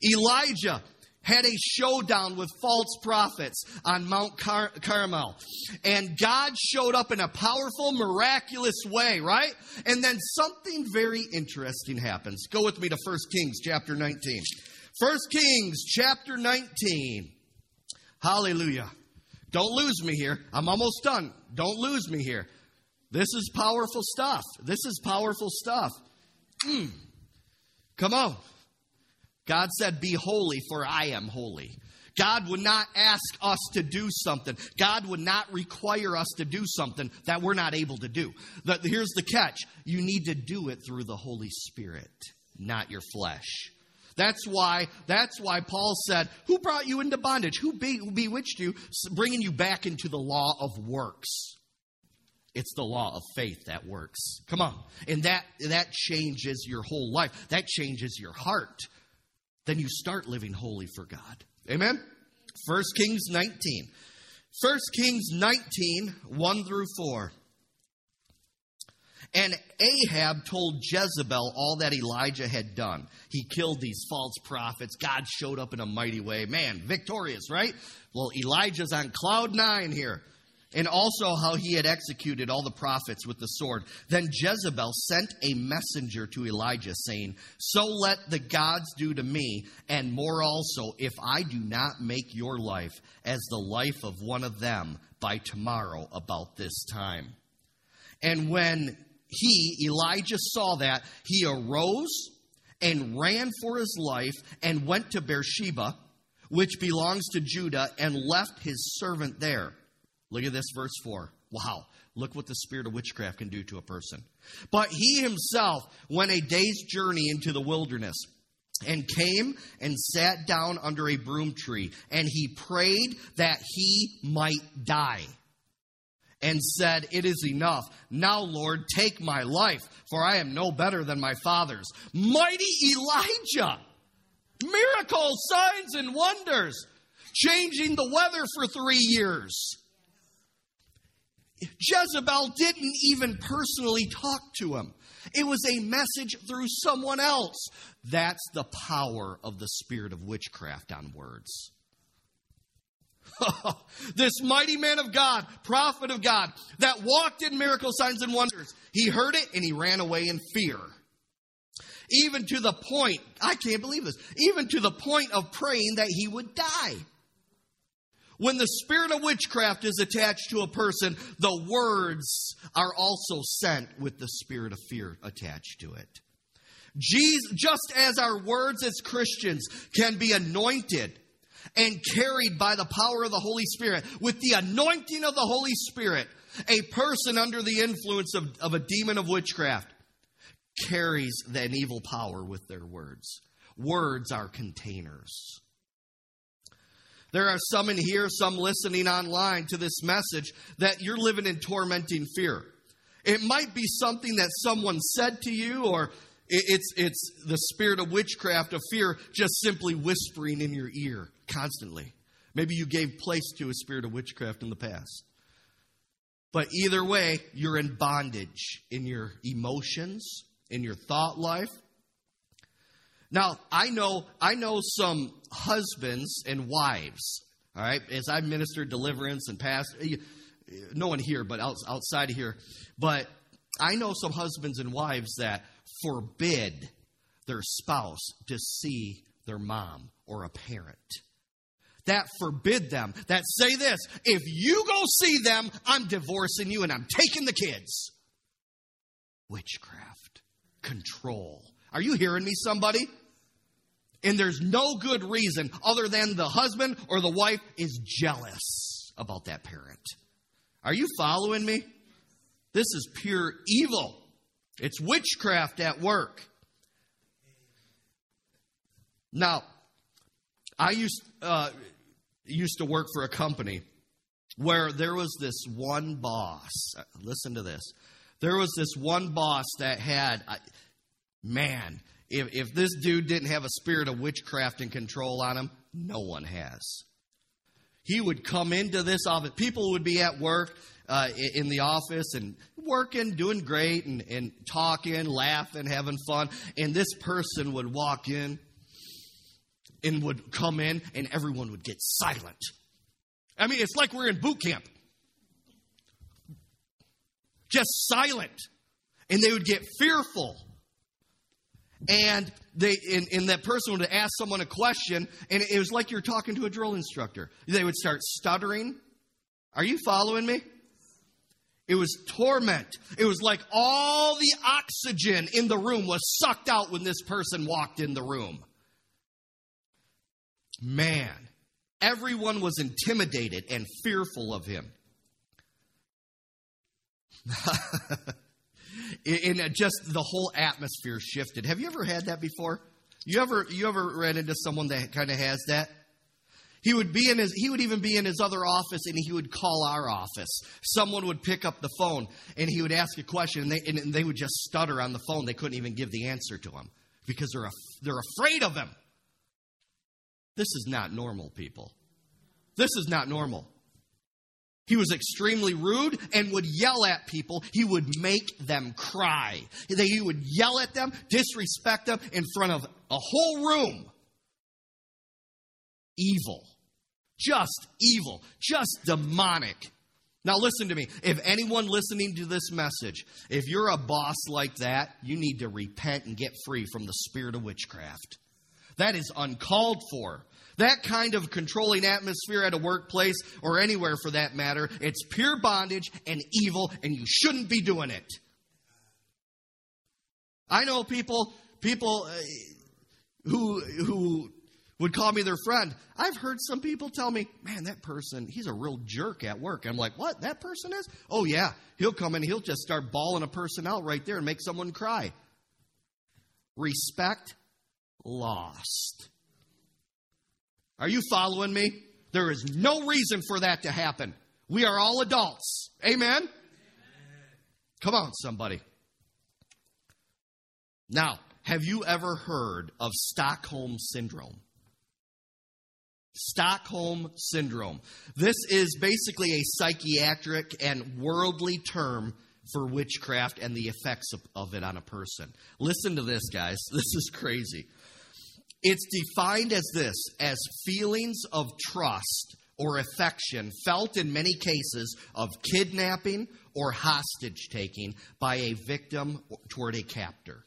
Elijah had a showdown with false prophets on Mount Car- Carmel. And God showed up in a powerful, miraculous way, right? And then something very interesting happens. Go with me to 1 Kings chapter 19. 1 Kings chapter 19. Hallelujah. Don't lose me here. I'm almost done. Don't lose me here. This is powerful stuff. This is powerful stuff. Mm. Come on. God said, Be holy, for I am holy. God would not ask us to do something. God would not require us to do something that we're not able to do. The, here's the catch you need to do it through the Holy Spirit, not your flesh. That's why, that's why Paul said, Who brought you into bondage? Who be, bewitched you, bringing you back into the law of works? It's the law of faith that works. Come on. And that, that changes your whole life. That changes your heart. Then you start living holy for God. Amen? 1 Kings 19. 1 Kings 19, 1 through 4. And Ahab told Jezebel all that Elijah had done. He killed these false prophets. God showed up in a mighty way. Man, victorious, right? Well, Elijah's on cloud nine here. And also how he had executed all the prophets with the sword. Then Jezebel sent a messenger to Elijah, saying, So let the gods do to me, and more also, if I do not make your life as the life of one of them by tomorrow about this time. And when he, Elijah, saw that, he arose and ran for his life and went to Beersheba, which belongs to Judah, and left his servant there. Look at this, verse 4. Wow. Look what the spirit of witchcraft can do to a person. But he himself went a day's journey into the wilderness and came and sat down under a broom tree, and he prayed that he might die. And said, It is enough. Now, Lord, take my life, for I am no better than my father's. Mighty Elijah! Miracles, signs, and wonders, changing the weather for three years Jezebel didn't even personally talk to him. It was a message through someone else. That's the power of the spirit of witchcraft on words. this mighty man of God, prophet of God, that walked in miracle signs and wonders, he heard it and he ran away in fear. Even to the point, I can't believe this, even to the point of praying that he would die. When the spirit of witchcraft is attached to a person, the words are also sent with the spirit of fear attached to it. Jesus, just as our words as Christians can be anointed and carried by the power of the Holy Spirit, with the anointing of the Holy Spirit, a person under the influence of, of a demon of witchcraft carries an evil power with their words. Words are containers. There are some in here, some listening online to this message, that you're living in tormenting fear. It might be something that someone said to you, or it's, it's the spirit of witchcraft of fear just simply whispering in your ear constantly. Maybe you gave place to a spirit of witchcraft in the past. But either way, you're in bondage in your emotions, in your thought life, now, I know, I know some husbands and wives, all right, as I've ministered deliverance and past, eh, no one here, but outside of here, but I know some husbands and wives that forbid their spouse to see their mom or a parent. That forbid them, that say this if you go see them, I'm divorcing you and I'm taking the kids. Witchcraft, control. Are you hearing me, somebody? And there's no good reason other than the husband or the wife is jealous about that parent. Are you following me? This is pure evil. It's witchcraft at work. Now, I used uh, used to work for a company where there was this one boss. Listen to this. There was this one boss that had, man, if, if this dude didn't have a spirit of witchcraft and control on him, no one has. He would come into this office. People would be at work uh, in the office and working, doing great, and, and talking, laughing, having fun. And this person would walk in and would come in, and everyone would get silent. I mean, it's like we're in boot camp. Just silent. And they would get fearful and they and, that person would ask someone a question and it was like you're talking to a drill instructor. They would start stuttering. Are you following me? It was torment. It was like all the oxygen in the room was sucked out when this person walked in the room. Man everyone was intimidated and fearful of him and just the whole atmosphere shifted. Have you ever had that before? You ever you ever ran into someone that kind of has that? He would be in his he would even be in his other office and he would call our office. Someone would pick up the phone and he would ask a question and they and they would just stutter on the phone. They couldn't even give the answer to him because they're they're afraid of him. This is not normal, people. This is not normal. He was extremely rude and would yell at people. He would make them cry. He would yell at them, disrespect them in front of a whole room. Evil. Just evil. Just demonic. Now, listen to me. If anyone listening to this message, if you're a boss like that, you need to repent and get free from the spirit of witchcraft. That is uncalled for. That kind of controlling atmosphere at a workplace or anywhere for that matter, it's pure bondage and evil, and you shouldn't be doing it. I know people, people uh, who who would call me their friend. I've heard some people tell me, man, that person, he's a real jerk at work. I'm like, what? That person is? Oh, yeah. He'll come in, he'll just start bawling a person out right there and make someone cry. Respect lost. Are you following me? There is no reason for that to happen. We are all adults. Amen? Come on, somebody. Now, have you ever heard of Stockholm Syndrome? Stockholm Syndrome. This is basically a psychiatric and worldly term for witchcraft and the effects of, of, it on a person. Listen to this, guys. This is crazy. It's defined as this as feelings of trust or affection felt in many cases of kidnapping or hostage taking by a victim toward a captor.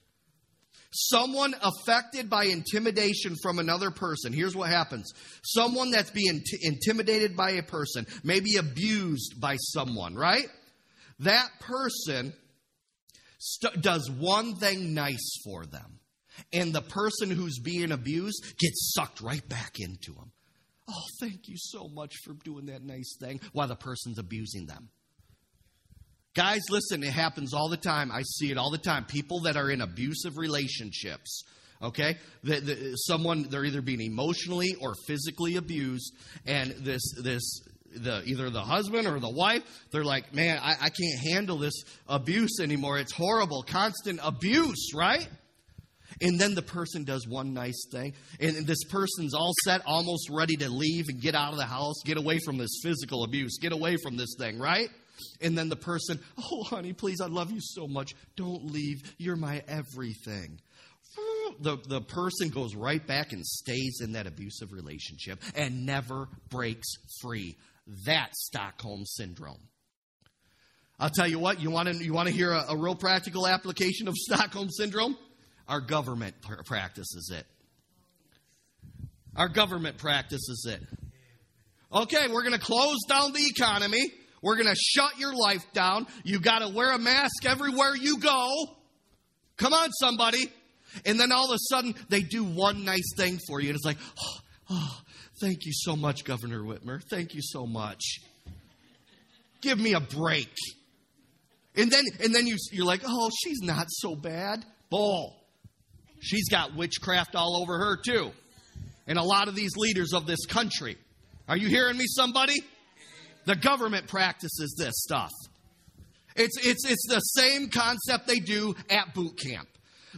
Someone affected by intimidation from another person. Here's what happens someone that's being t- intimidated by a person, maybe abused by someone, right? That person st- does one thing nice for them. And the person who's being abused gets sucked right back into them. Oh, thank you so much for doing that nice thing while the person's abusing them. Guys, listen, it happens all the time. I see it all the time. People that are in abusive relationships, okay? The, the, someone, they're either being emotionally or physically abused, and this, this, the, either the husband or the wife, they're like, man, I, I can't handle this abuse anymore. It's horrible, constant abuse, right? And then the person does one nice thing, and this person's all set, almost ready to leave and get out of the house, get away from this physical abuse, get away from this thing, right? And then the person, oh, honey, please, I love you so much. Don't leave. You're my everything. The, the person goes right back and stays in that abusive relationship and never breaks free. That's Stockholm Syndrome. I'll tell you what, you want to, you want to hear a, a real practical application of Stockholm Syndrome? Our government practices it. Our government practices it. Okay, we're going to close down the economy. We're going to shut your life down. You got to wear a mask everywhere you go. Come on, somebody. And then all of a sudden, they do one nice thing for you. And it's like, oh, oh thank you so much, Governor Whitmer. Thank you so much. Give me a break. And then, and then you, you're like, oh, she's not so bad. Bull. She's got witchcraft all over her, too. And a lot of these leaders of this country. Are you hearing me, somebody? The government practices this stuff. It's, it's, it's the same concept they do at boot camp.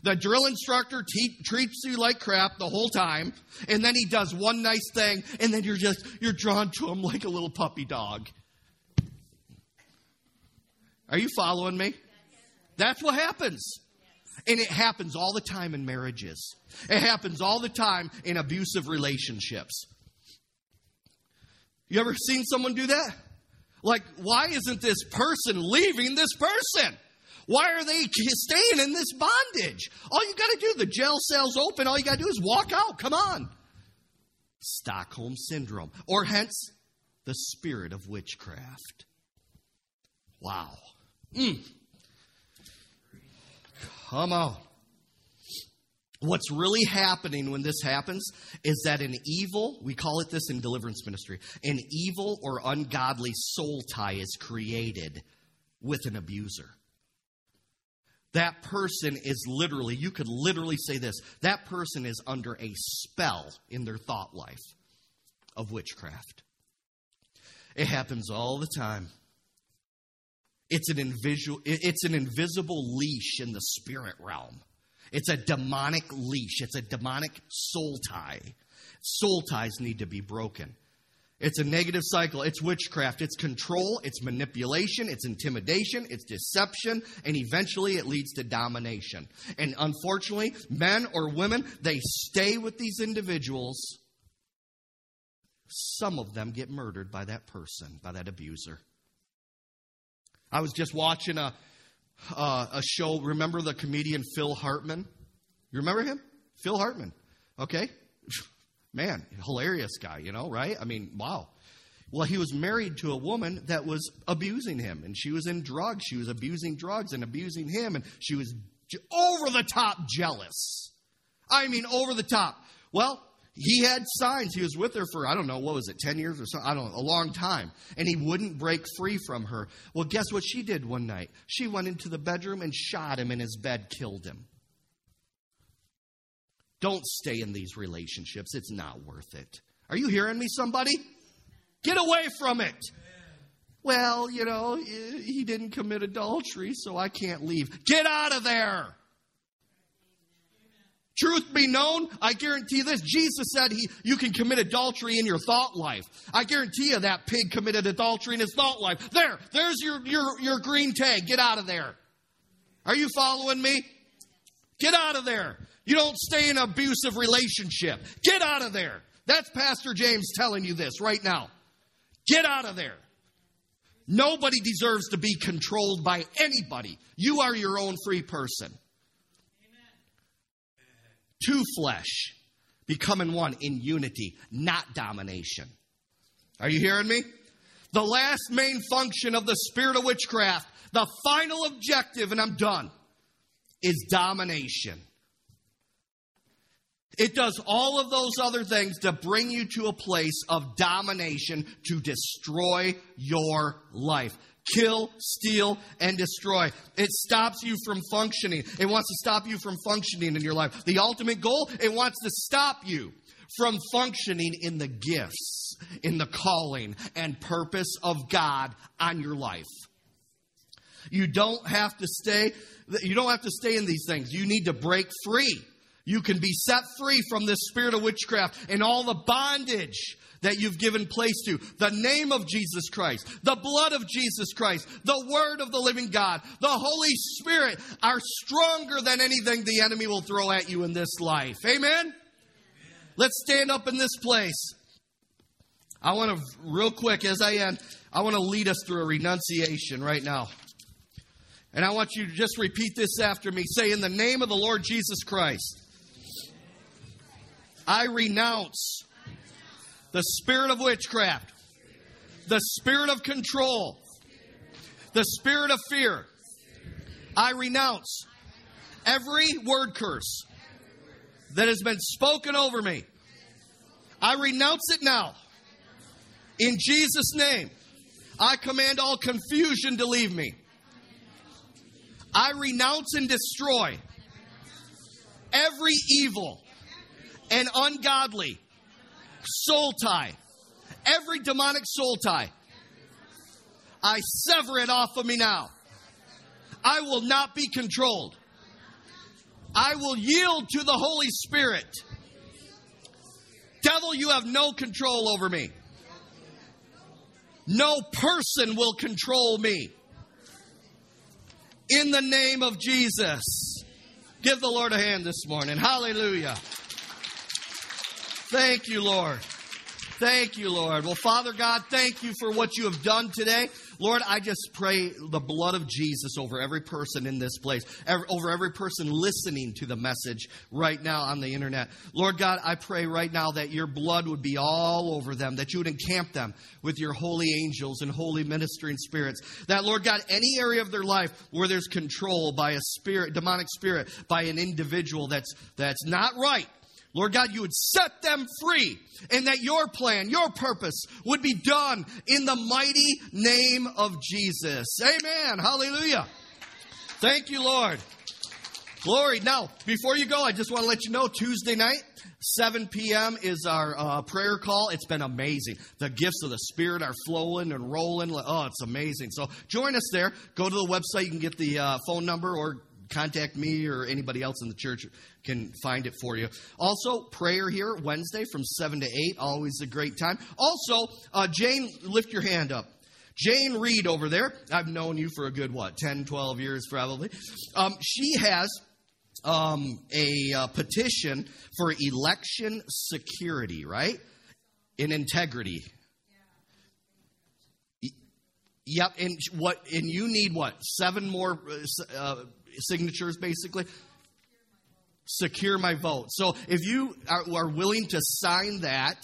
The drill instructor te- treats you like crap the whole time, and then he does one nice thing, and then you're just you're drawn to him like a little puppy dog. Are you following me? That's what happens. And it happens all the time in marriages. It happens all the time in abusive relationships. You ever seen someone do that? Like, why isn't this person leaving this person? Why are they staying in this bondage? All you got to do, the jail cell's open, all you got to do is walk out. Come on. Stockholm Syndrome, or hence the spirit of witchcraft. Wow. Mm. Come on. What's really happening when this happens is that an evil, we call it this in deliverance ministry, an evil or ungodly soul tie is created with an abuser. That person is literally, you could literally say this, that person is under a spell in their thought life of witchcraft. It happens all the time. It's an, invisible, it's an invisible leash in the spirit realm it's a demonic leash, it's a demonic soul tie. Soul ties need to be broken. It's a negative cycle. It's witchcraft. It's control. It's manipulation. It's intimidation. It's deception. And eventually it leads to domination. And unfortunately, men or women, they stay with these individuals. Some of them get murdered by that person, by that abuser. I was just watching a, uh, a show. Remember the comedian Phil Hartman? You remember him? Phil Hartman. Okay. Man, hilarious guy, you know, right? I mean, wow. Well, he was married to a woman that was abusing him, and she was in drugs. She was abusing drugs and abusing him, and she was over the top jealous. I mean, over the top. Well, he had signs. He was with her for, I don't know, what was it, 10 years or so? I don't know, a long time. And he wouldn't break free from her. Well, guess what she did one night? She went into the bedroom and shot him in his bed, killed him. Don't stay in these relationships. It's not worth it. Are you hearing me, somebody? Get away from it. Well, you know, he didn't commit adultery, so I can't leave. Get out of there. Truth be known, I guarantee this. Jesus said he, you can commit adultery in your thought life. I guarantee you that pig committed adultery in his thought life. There, there's your, your, your green tag. Get out of there. Are you following me? Get out of there. You don't stay in an abusive relationship. Get out of there. That's Pastor James telling you this right now. Get out of there. Nobody deserves to be controlled by anybody. You are your own free person two flesh, becoming one in unity, not domination. Are you hearing me? The last main function of the spirit of witchcraft, the final objective, and I'm done, is domination. It does all of those other things to bring you to a place of domination to destroy your life kill, steal, and destroy. It stops you from functioning. It wants to stop you from functioning in your life. The ultimate goal, it wants to stop you from functioning in the gifts, in the calling and purpose of God on your life. You don't have to stay you don't have to stay in these things. You need to break free. You can be set free from this spirit of witchcraft and all the bondage that you've given place to. The name of Jesus Christ, the blood of Jesus Christ, the word of the living God, the Holy Spirit are stronger than anything the enemy will throw at you in this life. Amen? Let's stand up in this place. I want to, real quick, as I end, I want to lead us through a renunciation right now. And I want you to just repeat this after me. Say, In the name of the Lord Jesus Christ, I renounce the spirit of witchcraft, the spirit of control, the spirit of fear. I renounce every word curse that has been spoken over me. I renounce it now. In Jesus' name, I command all confusion to leave me. I renounce and destroy every evil and ungodly soul tie, every demonic soul tie, I sever it off of me now. I will not be controlled. I will yield to the Holy Spirit. Devil, you have no control over me. No person will control me. In the name of Jesus. Give the Lord a hand this morning. Hallelujah. Thank you, Lord. Thank you, Lord. Well, Father God, thank you for what you have done today. Lord, I just pray the blood of Jesus over every person in this place, over every person listening to the message right now on the internet. Lord God, I pray right now that your blood would be all over them, that you would encamp them with your holy angels and holy ministering spirits. That, Lord God, any area of their life where there's control by a spirit, demonic spirit, by an individual that's, that's not right, Lord God, you would set them free and that your plan, your purpose would be done in the mighty name of Jesus. Amen. Hallelujah. Thank you, Lord. Glory. Now, before you go, I just want to let you know Tuesday night, 7 p.m. is our uh, prayer call. It's been amazing. The gifts of the Spirit are flowing and rolling. Oh, it's amazing. So join us there. Go to the website. You can get the uh, phone number or contact me or anybody else in the church can find it for you. Also, prayer here Wednesday from 7 to 8, always a great time. Also, uh, Jane, lift your hand up. Jane Reed over there, I've known you for a good, what, 10, 12 years probably. Um, she has um, a uh, petition for election security, right? In integrity. Yep, and what? And you need what? Seven more uh, signatures, basically. Secure my vote. So if you are, are willing to sign that,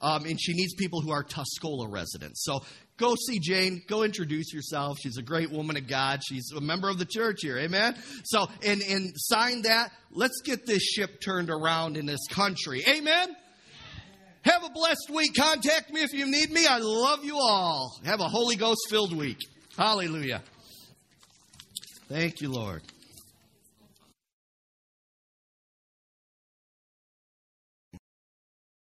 um, and she needs people who are Tuscola residents. So go see Jane. Go introduce yourself. She's a great woman of God. She's a member of the church here. Amen. So and and sign that. Let's get this ship turned around in this country. Amen. Have a blessed week. Contact me if you need me. I love you all. Have a Holy Ghost filled week. Hallelujah. Thank you, Lord.